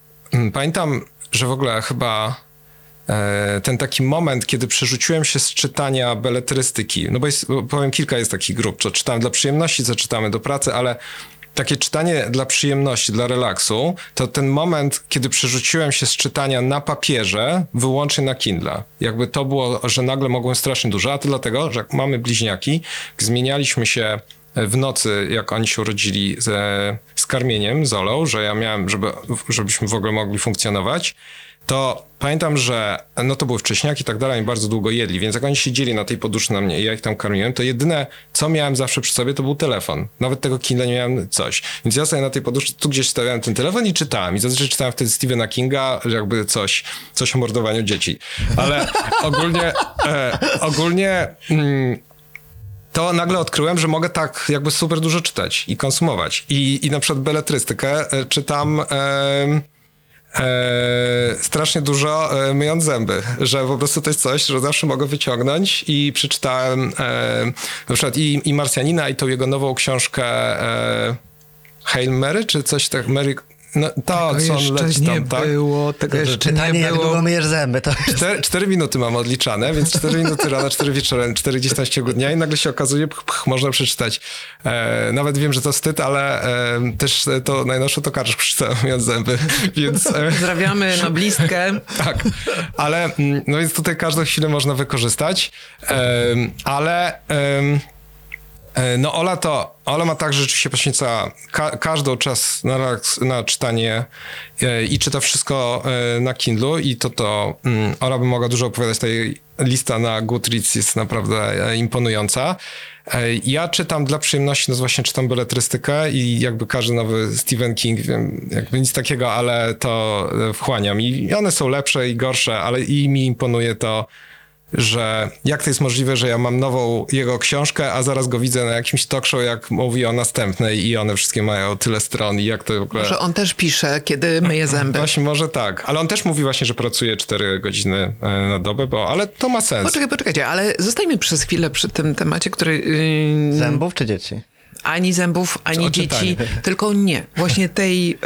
pamiętam, że w ogóle chyba ten taki moment, kiedy przerzuciłem się z czytania beletrystyki, no bo jest, powiem, kilka jest takich grup, co czytamy dla przyjemności, co czytamy do pracy, ale takie czytanie dla przyjemności, dla relaksu, to ten moment, kiedy przerzuciłem się z czytania na papierze wyłącznie na Kindle. Jakby to było, że nagle mogłem strasznie dużo, a to dlatego, że jak mamy bliźniaki, zmienialiśmy się w nocy, jak oni się urodzili ze, z karmieniem, z Olą, że ja miałem, żeby, żebyśmy w ogóle mogli funkcjonować, to pamiętam, że no to były wcześniaki i tak dalej, oni bardzo długo jedli, więc jak oni siedzieli na tej poduszce na mnie i ja ich tam karmiłem, to jedyne, co miałem zawsze przy sobie, to był telefon. Nawet tego Kindle nie miałem coś. Więc ja sobie na tej poduszce tu gdzieś stawiałem ten telefon i czytałem. I zazwyczaj czytałem wtedy Stephena Kinga, jakby coś, coś o mordowaniu dzieci. Ale ogólnie, e, ogólnie... Mm, to nagle odkryłem, że mogę tak jakby super dużo czytać i konsumować. I, i na przykład beletrystykę e, czytam e, e, strasznie dużo e, myjąc zęby, że po prostu to jest coś, że zawsze mogę wyciągnąć i przeczytałem e, na przykład i, i Marsjanina i tą jego nową książkę e, Hail Mary, czy coś tak, Mary... No, to, To co on leci nie tam, tak? było, tego jeszcze Pytanie, nie jak było. długo myjesz zęby, to jest... Cztery, cztery minuty mam odliczane, więc cztery minuty rano, cztery wieczorem, cztery gdzieś tam w ciągu dnia i nagle się okazuje, pch, pch, można przeczytać. E, nawet wiem, że to wstyd, ale e, też to najnowsze to Karczyk przeczytałem, mówiąc zęby, więc... E, Pozdrawiamy noblistkę. tak, ale mm, no więc tutaj każdą chwilę można wykorzystać, Em, ale e, no Ola to, Ola ma tak, że rzeczywiście poświęca ka- każdą czas na, na czytanie e, i czyta wszystko e, na Kindlu i to to mm, Ola by mogła dużo opowiadać, tej lista na Goodreads jest naprawdę e, imponująca. E, Ja czytam dla przyjemności, no właśnie czytam beletrystykę i jakby każdy nowy Stephen King, wiem, jakby nic takiego, ale to e, wchłaniam i one są lepsze i gorsze, ale i mi imponuje to, że jak to jest możliwe, że ja mam nową jego książkę, a zaraz go widzę na jakimś talk show, jak mówi o następnej i one wszystkie mają tyle stron i jak to w ogóle... Że on też pisze, kiedy myje zęby. Właśnie może tak, ale on też mówi właśnie, że pracuje 4 godziny e, na dobę, bo ale to ma sens. Poczekaj, poczekajcie, ale zostajmy przez chwilę przy tym temacie, który yy, Zębów czy dzieci? ani zębów, ani dzieci, tylko nie. Właśnie tej... Yy,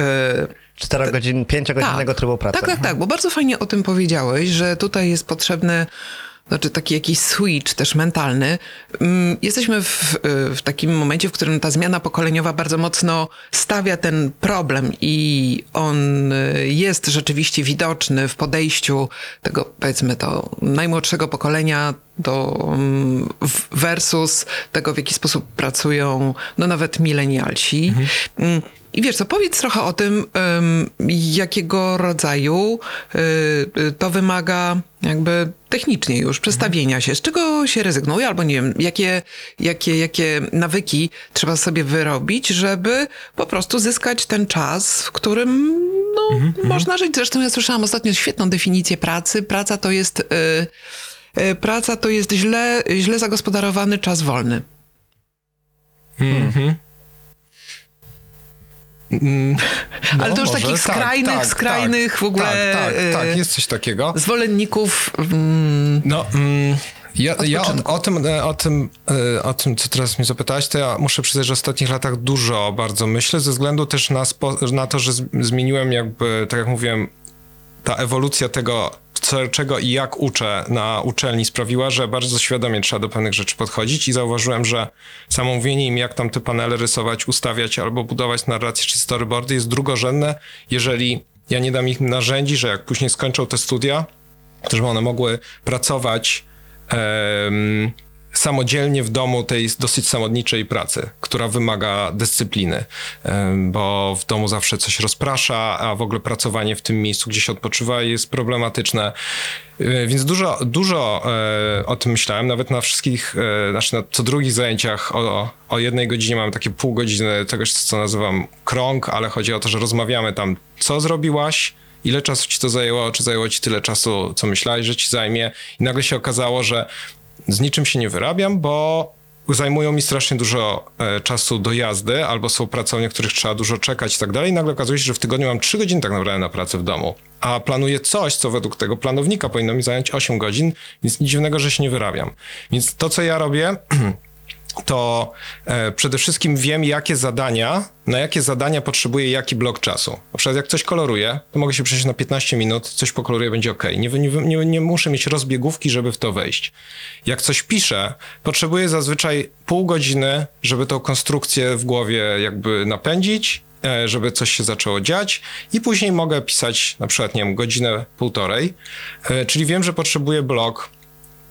Czterogodzin, pięciogodzinnego trybu pracy. Tak, tak, tak, bo bardzo fajnie o tym powiedziałeś, że tutaj jest potrzebny znaczy taki jakiś switch też mentalny. Mm, Jesteśmy w, w takim momencie, w którym ta zmiana pokoleniowa bardzo mocno stawia ten problem i on y, jest rzeczywiście widoczny w podejściu tego, powiedzmy to, najmłodszego pokolenia do mm, w- versus tego, w jaki sposób pracują, no nawet milenialsi. Mm, I wiesz co, powiedz trochę o tym, jakiego rodzaju y, y, to wymaga jakby technicznie już przestawienia się, z czego się rezygnuje, albo nie wiem, jakie, jakie, jakie nawyki trzeba sobie wyrobić, żeby po prostu zyskać ten czas, w którym no, można żyć. Zresztą ja słyszałam ostatnio świetną definicję pracy. Praca to jest, y, praca to jest źle, źle zagospodarowany czas wolny. Ale to już może, takich tak, skrajnych, tak, skrajnych tak, w ogóle Tak, tak, y, tak, jest coś takiego. zwolenników mm, No, mm, ja, ja o, o, tym, e, o, tym, e, o tym, co teraz mnie zapytałeś, to ja muszę przyznać, że w ostatnich latach dużo bardzo myślę, ze względu też na, na to, że zmieniłem jakby, tak jak mówiłem, ta ewolucja tego, co, czego i jak uczę na uczelni sprawiła, że bardzo świadomie trzeba do pewnych rzeczy podchodzić i zauważyłem, że samo mówienie im, jak tam te panele rysować, ustawiać albo budować narrację czy storyboardy jest drugorzędne, jeżeli ja nie dam im narzędzi, że jak później skończą te studia, to żeby one mogły pracować samodzielnie w domu tej dosyć samodniczej pracy, która wymaga dyscypliny, bo w domu zawsze coś rozprasza, a w ogóle pracowanie w tym miejscu, gdzie się odpoczywa jest problematyczne. E, Więc dużo, dużo e, o tym myślałem, nawet na wszystkich, e, znaczy na co drugich zajęciach o, o jednej godzinie mamy takie pół godziny czegoś, co nazywam krąg, ale chodzi o to, że rozmawiamy tam, co zrobiłaś, ile czasu ci to zajęło, czy zajęło ci tyle czasu, co myślałeś, że ci zajmie. I nagle się okazało, że z niczym się nie wyrabiam, bo zajmują mi strasznie dużo e, czasu do jazdy, albo są pracownie, których trzeba dużo czekać i tak dalej. Nagle okazuje się, że w tygodniu mam 3 godziny tak naprawdę na pracę w domu, a planuję coś, co według tego planownika powinno mi zająć 8 godzin, więc nic dziwnego, że się nie wyrabiam. Więc to, co ja robię, to e, przede wszystkim wiem, jakie zadania, na jakie zadania potrzebuję jaki blok czasu. Na przykład jak coś koloruję, to mogę się przejść na 15 minut, coś pokoloruję, będzie ok. Nie, nie, nie, nie muszę mieć rozbiegówki, żeby w to wejść. Jak coś piszę, potrzebuję zazwyczaj pół godziny, żeby tą konstrukcję w głowie jakby napędzić, e, żeby coś się zaczęło dziać i później mogę pisać na przykład, nie wiem, godzinę, półtorej, E, czyli wiem, że potrzebuję blok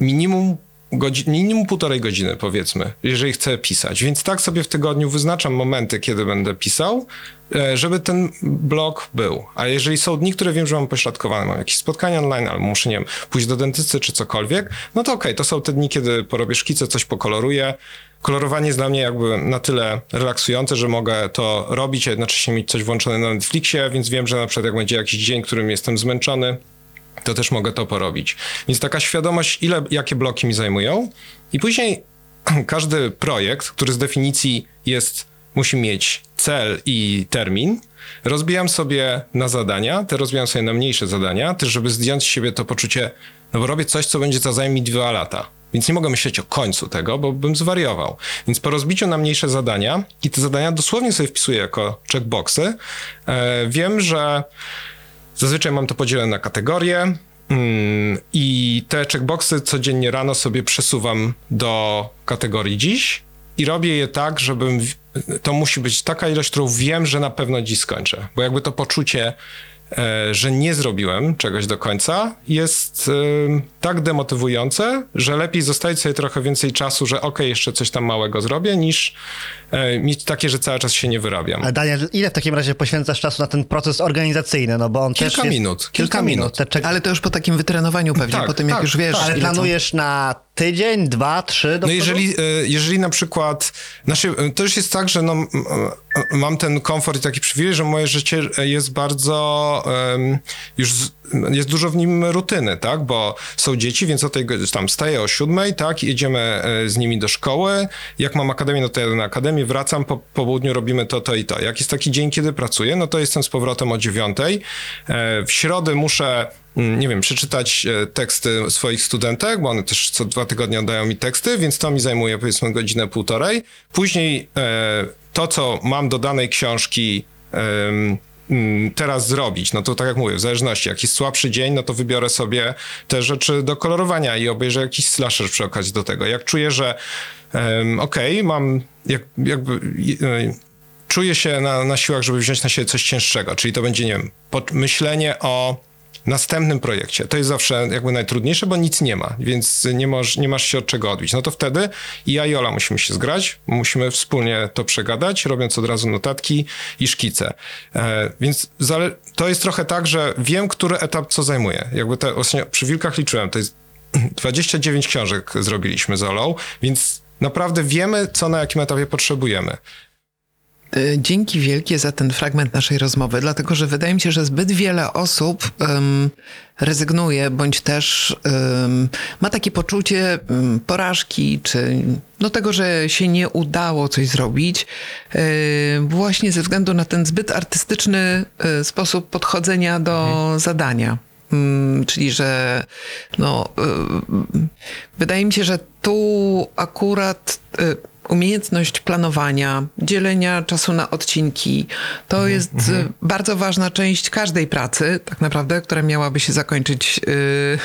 minimum godzi- minimum półtorej godziny, powiedzmy, jeżeli chcę pisać. Więc tak sobie w tygodniu wyznaczam momenty, kiedy będę pisał, e, żeby ten blok był. A jeżeli są dni, które wiem, że mam pośladkowane, mam jakieś spotkania online, albo muszę, nie wiem, pójść do dentysty czy cokolwiek, no to okej, to są te dni, kiedy porobię szkice, coś pokoloruję. Kolorowanie jest dla mnie jakby na tyle relaksujące, że mogę to robić, a jednocześnie mieć coś włączone na Netflixie, więc wiem, że na przykład jak będzie jakiś dzień, którym jestem zmęczony, to też mogę to porobić. Więc taka świadomość, ile, jakie bloki mi zajmują. I później każdy projekt, który z definicji jest, musi mieć cel i termin, rozbijam sobie na zadania, te rozbijam sobie na mniejsze zadania, też żeby zdjąć z siebie to poczucie, no bo robię coś, co będzie za zajmie mi dwa lata. Więc nie mogę myśleć o końcu tego, bo bym zwariował. Więc po rozbiciu na mniejsze zadania i te zadania dosłownie sobie wpisuję jako checkboxy, e, wiem, że Zazwyczaj mam to podzielone na kategorie mm, i te checkboxy codziennie rano sobie przesuwam do kategorii dziś i robię je tak, żebym. To musi być taka ilość, którą wiem, że na pewno dziś skończę. Bo jakby to poczucie, że nie zrobiłem czegoś do końca, jest e, tak demotywujące, że lepiej zostawić sobie trochę więcej czasu, że okej, jeszcze coś tam małego zrobię, niż e, mieć takie, że cały czas się nie wyrabiam. Ale Daniel, ile w takim razie poświęcasz czasu na ten proces organizacyjny? No bo on też Kilka jest... minut, Kilka, kilka minut. minut. Ale to już po takim wytrenowaniu pewnie, Tak, po tym jak tak, już wiesz, tak. Ale tam- planujesz na tydzień, dwa, trzy? Do No jeżeli, e, jeżeli na przykład, znaczy, e, to już jest tak, że no, e, mam ten komfort i taki przywilej, że moje życie jest bardzo, em, już z, jest dużo w nim rutyny, tak, bo są dzieci, więc o tej tam wstaję o siódmej, tak, jedziemy e, z nimi do szkoły, jak mam akademię, no to jadę na akademię, wracam, po południu robimy to, to i to. Jak jest taki dzień, kiedy pracuję, no to jestem z powrotem o dziewiątej. E, W środę muszę mm, nie wiem, przeczytać e, teksty swoich studentek, bo one też co dwa tygodnie oddają mi teksty, więc to mi zajmuje powiedzmy godzinę, półtorej. Później e, to, co mam do danej książki mm, teraz zrobić, no to tak jak mówię, w zależności, jak jest słabszy dzień, no to wybiorę sobie te rzeczy do kolorowania i obejrzę jakiś slasher przy okazji do tego. Jak czuję, że okej, mam jak, jakby... e, czuję się na, na siłach, żeby wziąć na siebie coś cięższego, czyli to będzie, nie wiem, myślenie o następnym projekcie. To jest zawsze jakby najtrudniejsze, bo nic nie ma, więc nie, moż, nie masz się od czego odbić. No to wtedy i ja i Ola musimy się zgrać, musimy wspólnie to przegadać, robiąc od razu notatki i szkice. E, więc to jest trochę tak, że wiem, który etap co zajmuje. Jakby te, przy Wilkach liczyłem, to jest 29 książek zrobiliśmy z Olą, więc naprawdę wiemy, co na jakim etapie potrzebujemy. Y, Dzięki wielkie za ten fragment naszej rozmowy, dlatego że wydaje mi się, że zbyt wiele osób um, rezygnuje, bądź też um, ma takie poczucie um, porażki, czy no tego, że się nie udało coś zrobić, y, właśnie ze względu na ten zbyt artystyczny y, sposób podchodzenia do zadania. Mm, Czyli, że no, wydaje mi się, że tu akurat umiejętność planowania, dzielenia czasu na odcinki, to jest y, bardzo ważna część każdej pracy, tak naprawdę, która miałaby się zakończyć y,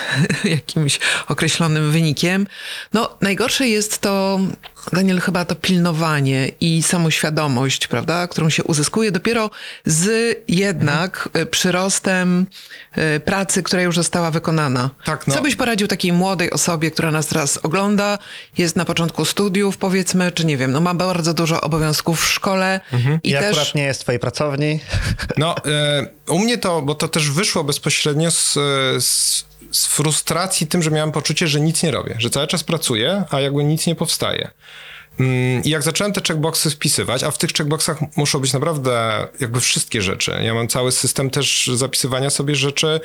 jakimś określonym wynikiem. No, najgorsze jest to Daniel, chyba to pilnowanie i samoświadomość, prawda, którą się uzyskuje dopiero z jednak Mhm. y, przyrostem y, pracy, która już została wykonana. Tak, no. Co byś poradził takiej młodej osobie, która nas teraz ogląda, jest na początku studiów, powiedzmy, czy nie wiem, no ma bardzo dużo obowiązków w szkole Mhm. i I też... akurat nie jest w twojej pracowni. No, e, u mnie to, bo to też wyszło bezpośrednio z, z, z frustracji tym, że miałem poczucie, że nic nie robię, że cały czas pracuję, a jakby nic nie powstaje. Mm, I jak zacząłem te checkboxy wpisywać, a w tych checkboxach muszą być naprawdę jakby wszystkie rzeczy. Ja mam cały system też zapisywania sobie rzeczy,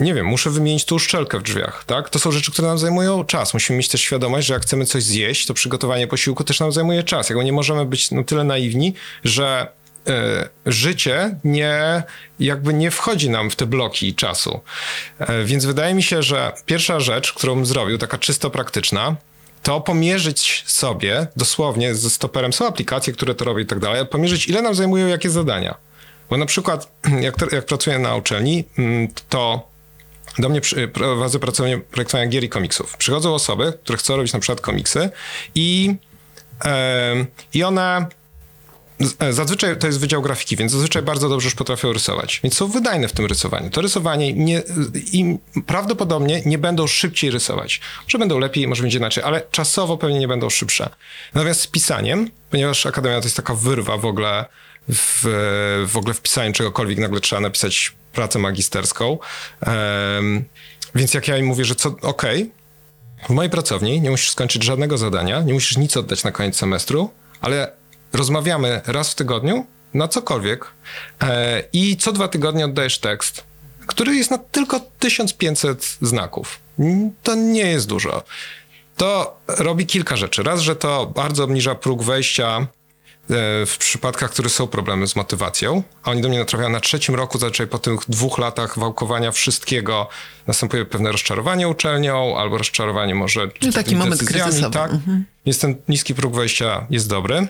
nie wiem, muszę wymienić tu uszczelkę w drzwiach, tak? To są rzeczy, które nam zajmują czas. Musimy mieć też świadomość, że jak chcemy coś zjeść, to przygotowanie posiłku też nam zajmuje czas. Jakby nie możemy być na tyle naiwni, że życie nie, jakby nie wchodzi nam w te bloki czasu. E, więc wydaje mi się, że pierwsza rzecz, którą zrobił, taka czysto praktyczna, to pomierzyć sobie, dosłownie ze stoperem, są aplikacje, które to robią i tak dalej, pomierzyć ile nam zajmują jakie zadania. Bo na przykład, jak, jak pracuję na uczelni, mm, to do mnie prowadzę pracownię projektowania gier i komiksów. Przychodzą osoby, które chcą robić na przykład komiksy i, em, i one e, Zazwyczaj to jest wydział grafiki, więc zazwyczaj bardzo dobrze już potrafią rysować. Więc są wydajne w tym rysowaniu. To rysowanie nie, im prawdopodobnie nie będą szybciej rysować. Może będą lepiej, może będzie inaczej, ale czasowo pewnie nie będą szybsze. Natomiast z pisaniem, ponieważ akademia to jest taka wyrwa w ogóle w, w ogóle w pisaniu czegokolwiek, nagle trzeba napisać pracę magisterską. Em, więc jak ja im mówię, że co, okej, w mojej pracowni nie musisz skończyć żadnego zadania, nie musisz nic oddać na koniec semestru, ale rozmawiamy raz w tygodniu na cokolwiek e, i co dwa tygodnie oddajesz tekst, który jest na tylko 1500 znaków. To nie jest dużo. To robi kilka rzeczy. Raz, że to bardzo obniża próg wejścia e, w przypadkach, które są problemy z motywacją, a oni do mnie natrafiają na trzecim roku, zazwyczaj po tych dwóch latach wałkowania wszystkiego, następuje pewne rozczarowanie uczelnią, albo rozczarowanie może No, taki moment kryzysowy. Tak? Więc ten niski próg wejścia jest dobry.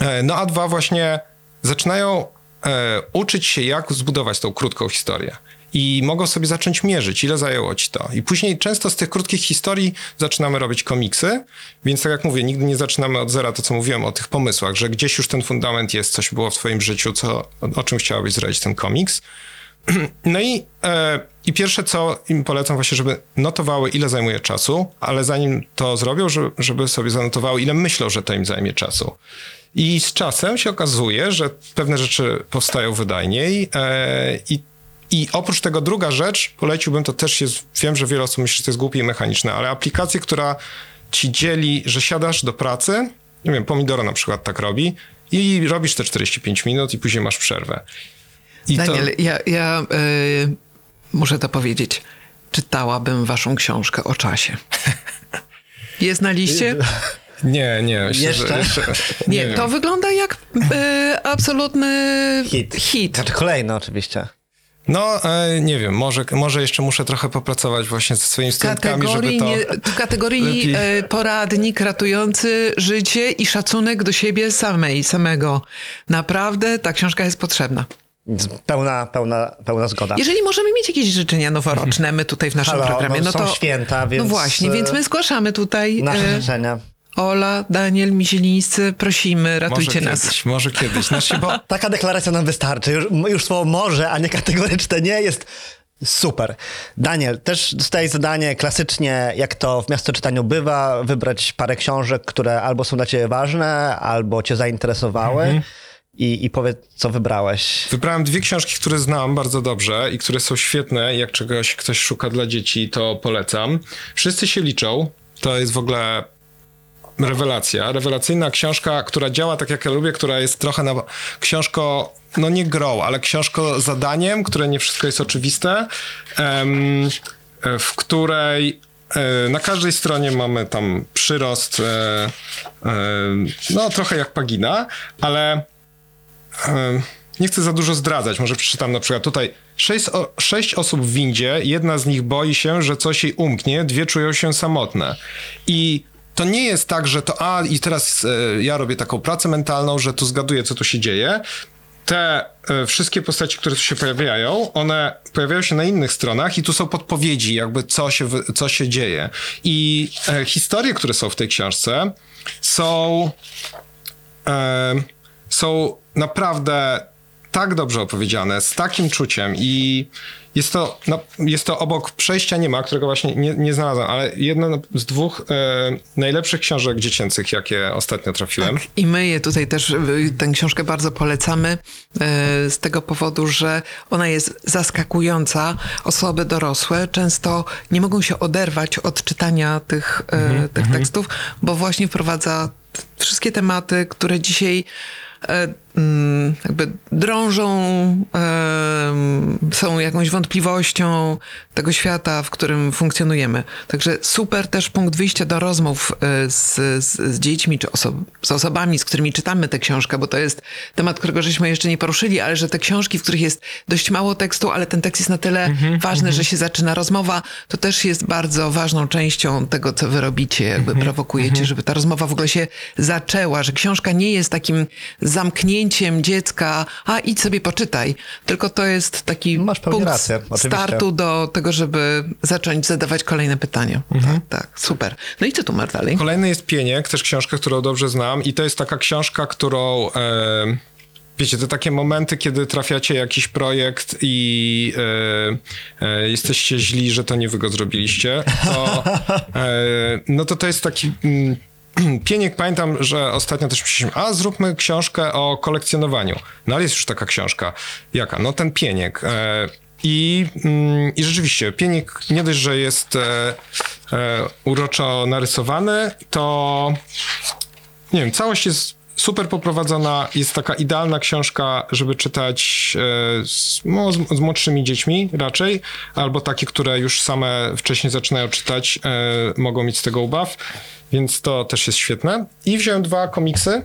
E, No a dwa właśnie zaczynają e, uczyć się, jak zbudować tą krótką historię. I mogą sobie zacząć mierzyć, ile zajęło ci to. I później często z tych krótkich historii zaczynamy robić komiksy, więc tak jak mówię, nigdy nie zaczynamy od zera, to co mówiłem o tych pomysłach, że gdzieś już ten fundament jest, coś było w twoim życiu, co, o, czym chciałabyś zrobić ten komiks. No i, e, i pierwsze co im polecam właśnie, żeby notowały ile zajmuje czasu, ale zanim to zrobią, żeby, żeby sobie zanotowały ile myślą, że to im zajmie czasu. I z czasem się okazuje, że pewne rzeczy powstają wydajniej e, i i oprócz tego druga rzecz, poleciłbym, to też jest, wiem, że wiele osób myśli, że to jest głupie i mechaniczne, ale aplikację, która ci dzieli, że siadasz do pracy, nie wiem, Pomidoro na przykład tak robi i robisz te 45 minut i później masz przerwę. I Daniel, ja, ja y, muszę to powiedzieć. Czytałabym waszą książkę o czasie. Jest na liście? Nie, nie. Myślę, Jeszcze? Że jeszcze Nie, wiem. to wygląda jak y, absolutny Hit. hit. Znaczy kolejny oczywiście. No, e, nie wiem, może, może jeszcze muszę trochę popracować właśnie ze swoimi studentkami, żeby to... nie, w kategorii lepiej- e, poradnik ratujący życie i szacunek do siebie samej, samego. Naprawdę ta książka jest potrzebna. Pełna, pełna, pełna zgoda. Jeżeli możemy mieć jakieś życzenia noworoczne, my tutaj w naszym Halo, programie, no no są to... święta, więc, No właśnie, e, więc my zgłaszamy tutaj Nasze e, życzenia. Ola, Daniel, Misielińscy, prosimy, Może ratujcie nas. kiedyś, może kiedyś. Znaczy, bo Taka deklaracja nam wystarczy. Już, już słowo może, a nie kategoryczne nie jest super. Daniel, też dostałeś zadanie klasycznie, jak to w miasto czytaniu bywa, wybrać parę książek, które albo są dla ciebie ważne, albo cię zainteresowały. I, I powiedz, co wybrałeś. Wybrałem dwie książki, które znam bardzo dobrze i które są świetne. Jak czegoś ktoś szuka dla dzieci, to polecam. Wszyscy się liczą. To jest w ogóle rewelacja. Rewelacyjna książka, która działa tak, jak ja lubię, która jest trochę na książko, no nie grą, ale książko zadaniem, które nie wszystko jest oczywiste, w której e, na każdej stronie mamy tam przyrost, e, e, no trochę jak pagina, ale nie chcę za dużo zdradzać, może przeczytam na przykład tutaj sześć, o, sześć osób w windzie, jedna z nich boi się, że coś jej umknie, dwie czują się samotne. I to nie jest tak, że to a i teraz e, ja robię taką pracę mentalną, że tu zgaduję, co tu się dzieje. te e, wszystkie postaci, które tu się pojawiają, one pojawiają się na innych stronach i tu są podpowiedzi, jakby co się, co się dzieje. I e, historie, które są w tej książce, są są naprawdę tak dobrze opowiedziane, z takim czuciem i jest to, no, jest to obok Przejścia nie ma, którego właśnie nie, nie znalazłem, ale jedno z dwóch e, najlepszych książek dziecięcych, jakie ostatnio trafiłem. I my je tutaj też, y, tę książkę bardzo polecamy y, z tego powodu, że ona jest zaskakująca. Osoby dorosłe często nie mogą się oderwać od czytania tych, y, tych tekstów, bo właśnie wprowadza wszystkie tematy, które dzisiaj e, mm, jakby drążą, są jakąś wątpliwością tego świata, w którym funkcjonujemy. Także super też punkt wyjścia do rozmów e, z, z, z dziećmi czy oso z osobami, z którymi czytamy tę książkę, bo to jest temat, którego żeśmy jeszcze nie poruszyli, ale że te książki, w których jest dość mało tekstu, ale ten tekst jest na tyle ważny, że się zaczyna rozmowa, to też jest bardzo ważną częścią tego, co wy robicie, jakby prowokujecie, żeby ta rozmowa w ogóle się zaczęła, że książka nie jest takim zamknięciem dziecka, a idź sobie poczytaj, tylko to jest taki Masz punkt rację, startu do tego, żeby zacząć zadawać kolejne pytania. Tak, tak, super. No i co tu masz dalej? Kolejny jest Pieniek, też książka, którą dobrze znam i to jest taka książka, którą... E, Wiecie, to takie momenty, kiedy trafiacie jakiś projekt i e, e, jesteście źli, że to nie wy go zrobiliście, to, e, no to to jest taki mm, pieniek. Pamiętam, że ostatnio też myśleliśmy, a zróbmy książkę o kolekcjonowaniu. No ale jest już taka książka. Jaka? No ten pieniek. E, i, mm, I rzeczywiście, pieniek nie dość, że jest e, e, uroczo narysowany, to nie wiem, całość jest super poprowadzona, jest taka idealna książka, żeby czytać z, no, z, młodszymi dziećmi raczej, albo takie, które już same wcześniej zaczynają czytać, mogą mieć z tego ubaw, więc to też jest świetne. I wziąłem dwa komiksy,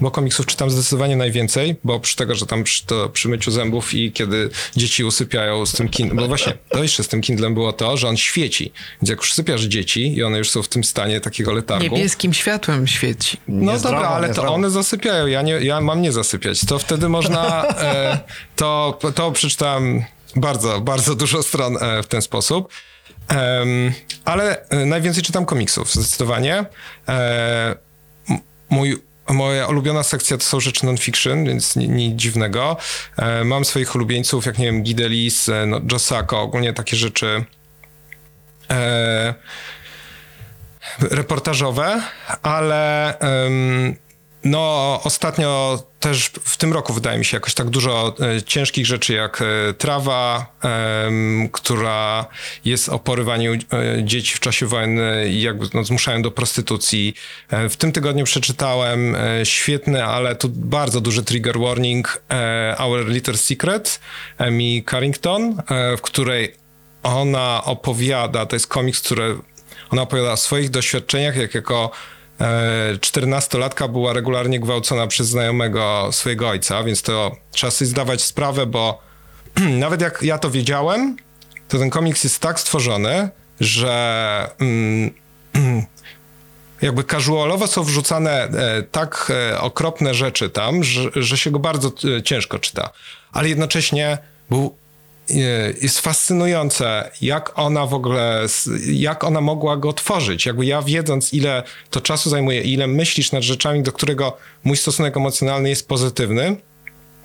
bo komiksów czytam zdecydowanie najwięcej, bo oprócz tego, że tam przy, to, przy myciu zębów i kiedy dzieci usypiają z tym Kindlem, bo właśnie to jeszcze z tym Kindlem było to, że on świeci, więc jak już sypiasz dzieci i one już są w tym stanie takiego letargu, Niebieskim światłem świeci. no Niezdrowo, dobra, ale to one zasypiają, ja, nie, ja mam nie zasypiać. To wtedy można, e, to, to przeczytałem bardzo, bardzo dużo stron e, w ten sposób. Ale e, najwięcej czytam komiksów, zdecydowanie. E, mój Moja ulubiona sekcja to są rzeczy non-fiction, więc ni- nic dziwnego. E, mam swoich ulubieńców, jak nie wiem, Gidelis, no, Josako, ogólnie takie rzeczy reportażowe, ale em, no ostatnio też w tym roku wydaje mi się jakoś tak dużo e, ciężkich rzeczy jak e, trawa, em, która jest o porywaniu e, dzieci w czasie wojny i jakby no, zmuszają do prostytucji. E, w tym tygodniu przeczytałem e, świetny, ale tu bardzo duży trigger warning e, Our Little Secret Amy Carrington, e, w której ona opowiada, to jest komiks, który ona opowiada o swoich doświadczeniach, jak jako e, 14-latka była regularnie gwałcona przez znajomego swojego ojca, więc to trzeba sobie zdawać sprawę, bo nawet jak ja to wiedziałem, to ten komiks jest tak stworzony, że mm, jakby casualowo są wrzucane e, tak e, okropne rzeczy tam, że, że się go bardzo e, ciężko czyta. Ale jednocześnie był, e, jest fascynujące, jak ona w ogóle, jak ona mogła go tworzyć. Jakby ja wiedząc, ile to czasu zajmuje, ile myślisz nad rzeczami, do którego mój stosunek emocjonalny jest pozytywny,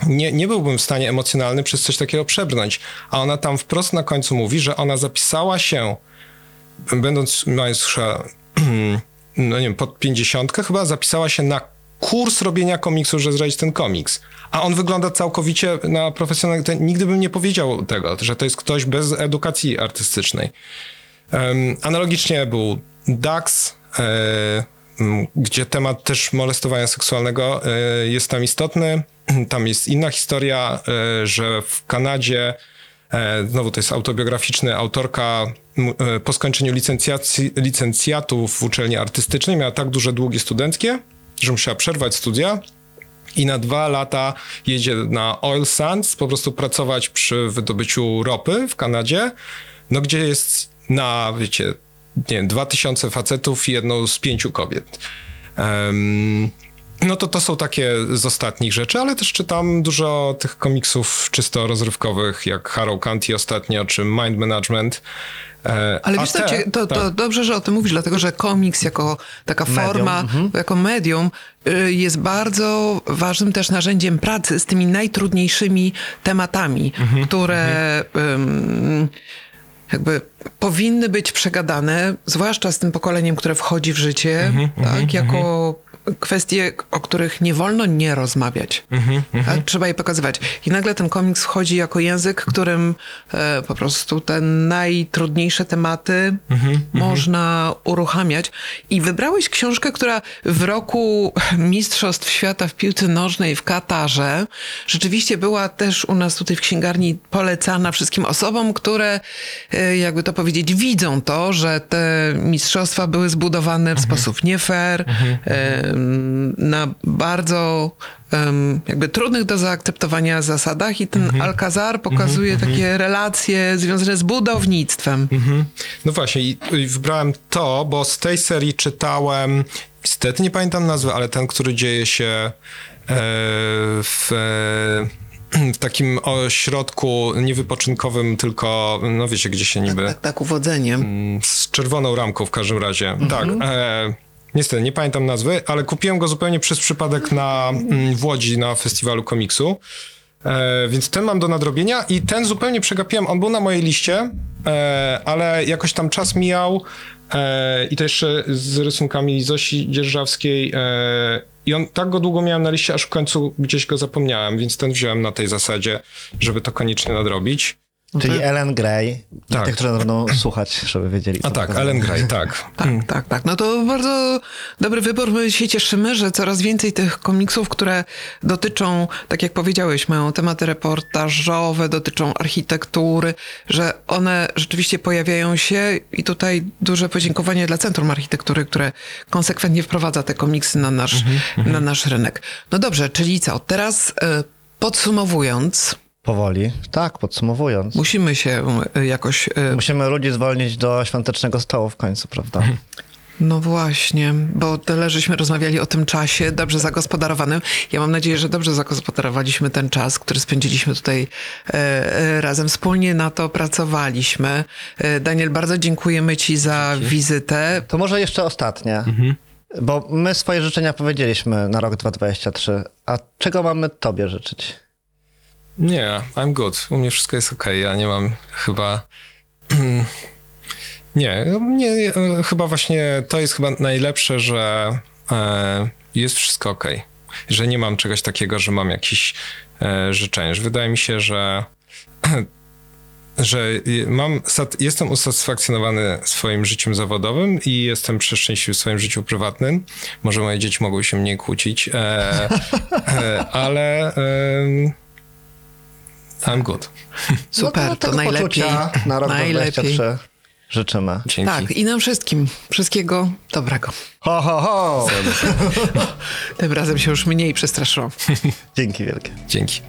nie, nie byłbym w stanie emocjonalny przez coś takiego przebrnąć. A ona tam wprost na końcu mówi, że ona zapisała się, będąc, mając no nie wiem, pod 50 chyba, zapisała się na kurs robienia komiksu, że zrobić ten komiks. A on wygląda całkowicie na profesjonalny. Nigdy bym nie powiedział tego, że to jest ktoś bez edukacji artystycznej. Em, analogicznie był Dax, m, gdzie temat też molestowania seksualnego e, jest tam istotny. Tam jest inna historia, e, że w Kanadzie, znowu to jest autobiograficzny, autorka po skończeniu licencjatów w uczelni artystycznej miała tak duże długi studenckie, że musiała przerwać studia i na dwa lata jedzie na Oil Sands, po prostu pracować przy wydobyciu ropy w Kanadzie, no gdzie jest na, wiecie, nie wiem, dwa tysiące facetów i jedną z pięciu kobiet. Em, No to to są takie z ostatnich rzeczy, ale też czytam dużo tych komiksów czysto rozrywkowych, jak Harrow County ostatnio, czy Mind Management. E, Ale a wiesz te- cie- to, to tak. dobrze, że o tym mówisz, dlatego że komiks jako taka Medium, forma, mhm. jako medium y, jest bardzo ważnym też narzędziem pracy z tymi najtrudniejszymi tematami, Mhm, które ym, jakby powinny być przegadane, zwłaszcza z tym pokoleniem, które wchodzi w życie, Mhm, tak, jako kwestie, o których nie wolno nie rozmawiać. Mhm, Tak? Trzeba je pokazywać. I nagle ten komiks wchodzi jako język, którym e, po prostu te najtrudniejsze tematy Mhm, można uruchamiać. I wybrałeś książkę, która w roku Mistrzostw Świata w piłce nożnej w Katarze rzeczywiście była też u nas tutaj w księgarni polecana wszystkim osobom, które, e, jakby to powiedzieć, widzą to, że te mistrzostwa były zbudowane w sposób nie fair, em, na bardzo jakby trudnych do zaakceptowania zasadach i ten Alcazar pokazuje takie relacje związane z budownictwem. Mhm. No właśnie, i, i wybrałem to, bo z tej serii czytałem, niestety nie pamiętam nazwy, ale ten, który dzieje się e, w, e, w takim ośrodku niewypoczynkowym, tylko, no wiecie, gdzie się niby... Tak, tak, uwodzeniem. Mm, z czerwoną ramką w każdym razie. Tak. E, niestety, nie pamiętam nazwy, ale kupiłem go zupełnie przez przypadek na, mm, w Łodzi na festiwalu komiksu. E, więc ten mam do nadrobienia i ten zupełnie przegapiłem. On był na mojej liście, e, ale jakoś tam czas mijał e, i to jeszcze z rysunkami Zosi Dzierżawskiej. E, I on tak go długo miałem na liście, aż w końcu gdzieś go zapomniałem, więc ten wziąłem na tej zasadzie, żeby to koniecznie nadrobić. Czyli Ellen Gray. Tak. Tych, którzy będą słuchać, żeby wiedzieli. A tak, to Ellen Gray, tak. Tak, tak, tak. No to bardzo dobry wybór. My się cieszymy, że coraz więcej tych komiksów, które dotyczą, tak jak powiedziałeś, mają tematy reportażowe, dotyczą architektury, że one rzeczywiście pojawiają się i tutaj duże podziękowanie dla Centrum Architektury, które konsekwentnie wprowadza te komiksy na nasz, na nasz rynek. No dobrze, czyli co? Teraz e, podsumowując, Powoli. Tak, podsumowując. musimy się e, jakoś e, Musimy ludzi zwolnić do świątecznego stołu w końcu, prawda? No właśnie, bo tyle żeśmy rozmawiali o tym czasie, dobrze zagospodarowanym. Ja mam nadzieję, że dobrze zagospodarowaliśmy ten czas, który spędziliśmy tutaj e, e, razem. Wspólnie na to pracowaliśmy. E, Daniel, bardzo dziękujemy Ci za wizytę. To może jeszcze ostatnie. Bo my swoje życzenia powiedzieliśmy na rok 2023. A czego mamy tobie życzyć? Nie, I'm good. U mnie wszystko jest ok. Ja nie mam chyba. nie, nie, e, chyba właśnie to jest chyba najlepsze, że e, jest wszystko ok. Że nie mam czegoś takiego, że mam jakieś e, życzenia. Wydaje mi się, że. Że mam, jestem usatysfakcjonowany swoim życiem zawodowym i jestem przeszczęśliwy w swoim życiu prywatnym. Może moje dzieci mogły się mniej kłócić, e, e, ale em, I'm good. Super, no to, tego najlepiej. na rok najlepiej. 2023 życzymy. Dzięki. Tak, i nam wszystkim. Wszystkiego dobrego. Ho, ho, ho! Tym razem się już mniej przestraszyłam. Dzięki wielkie. Dzięki.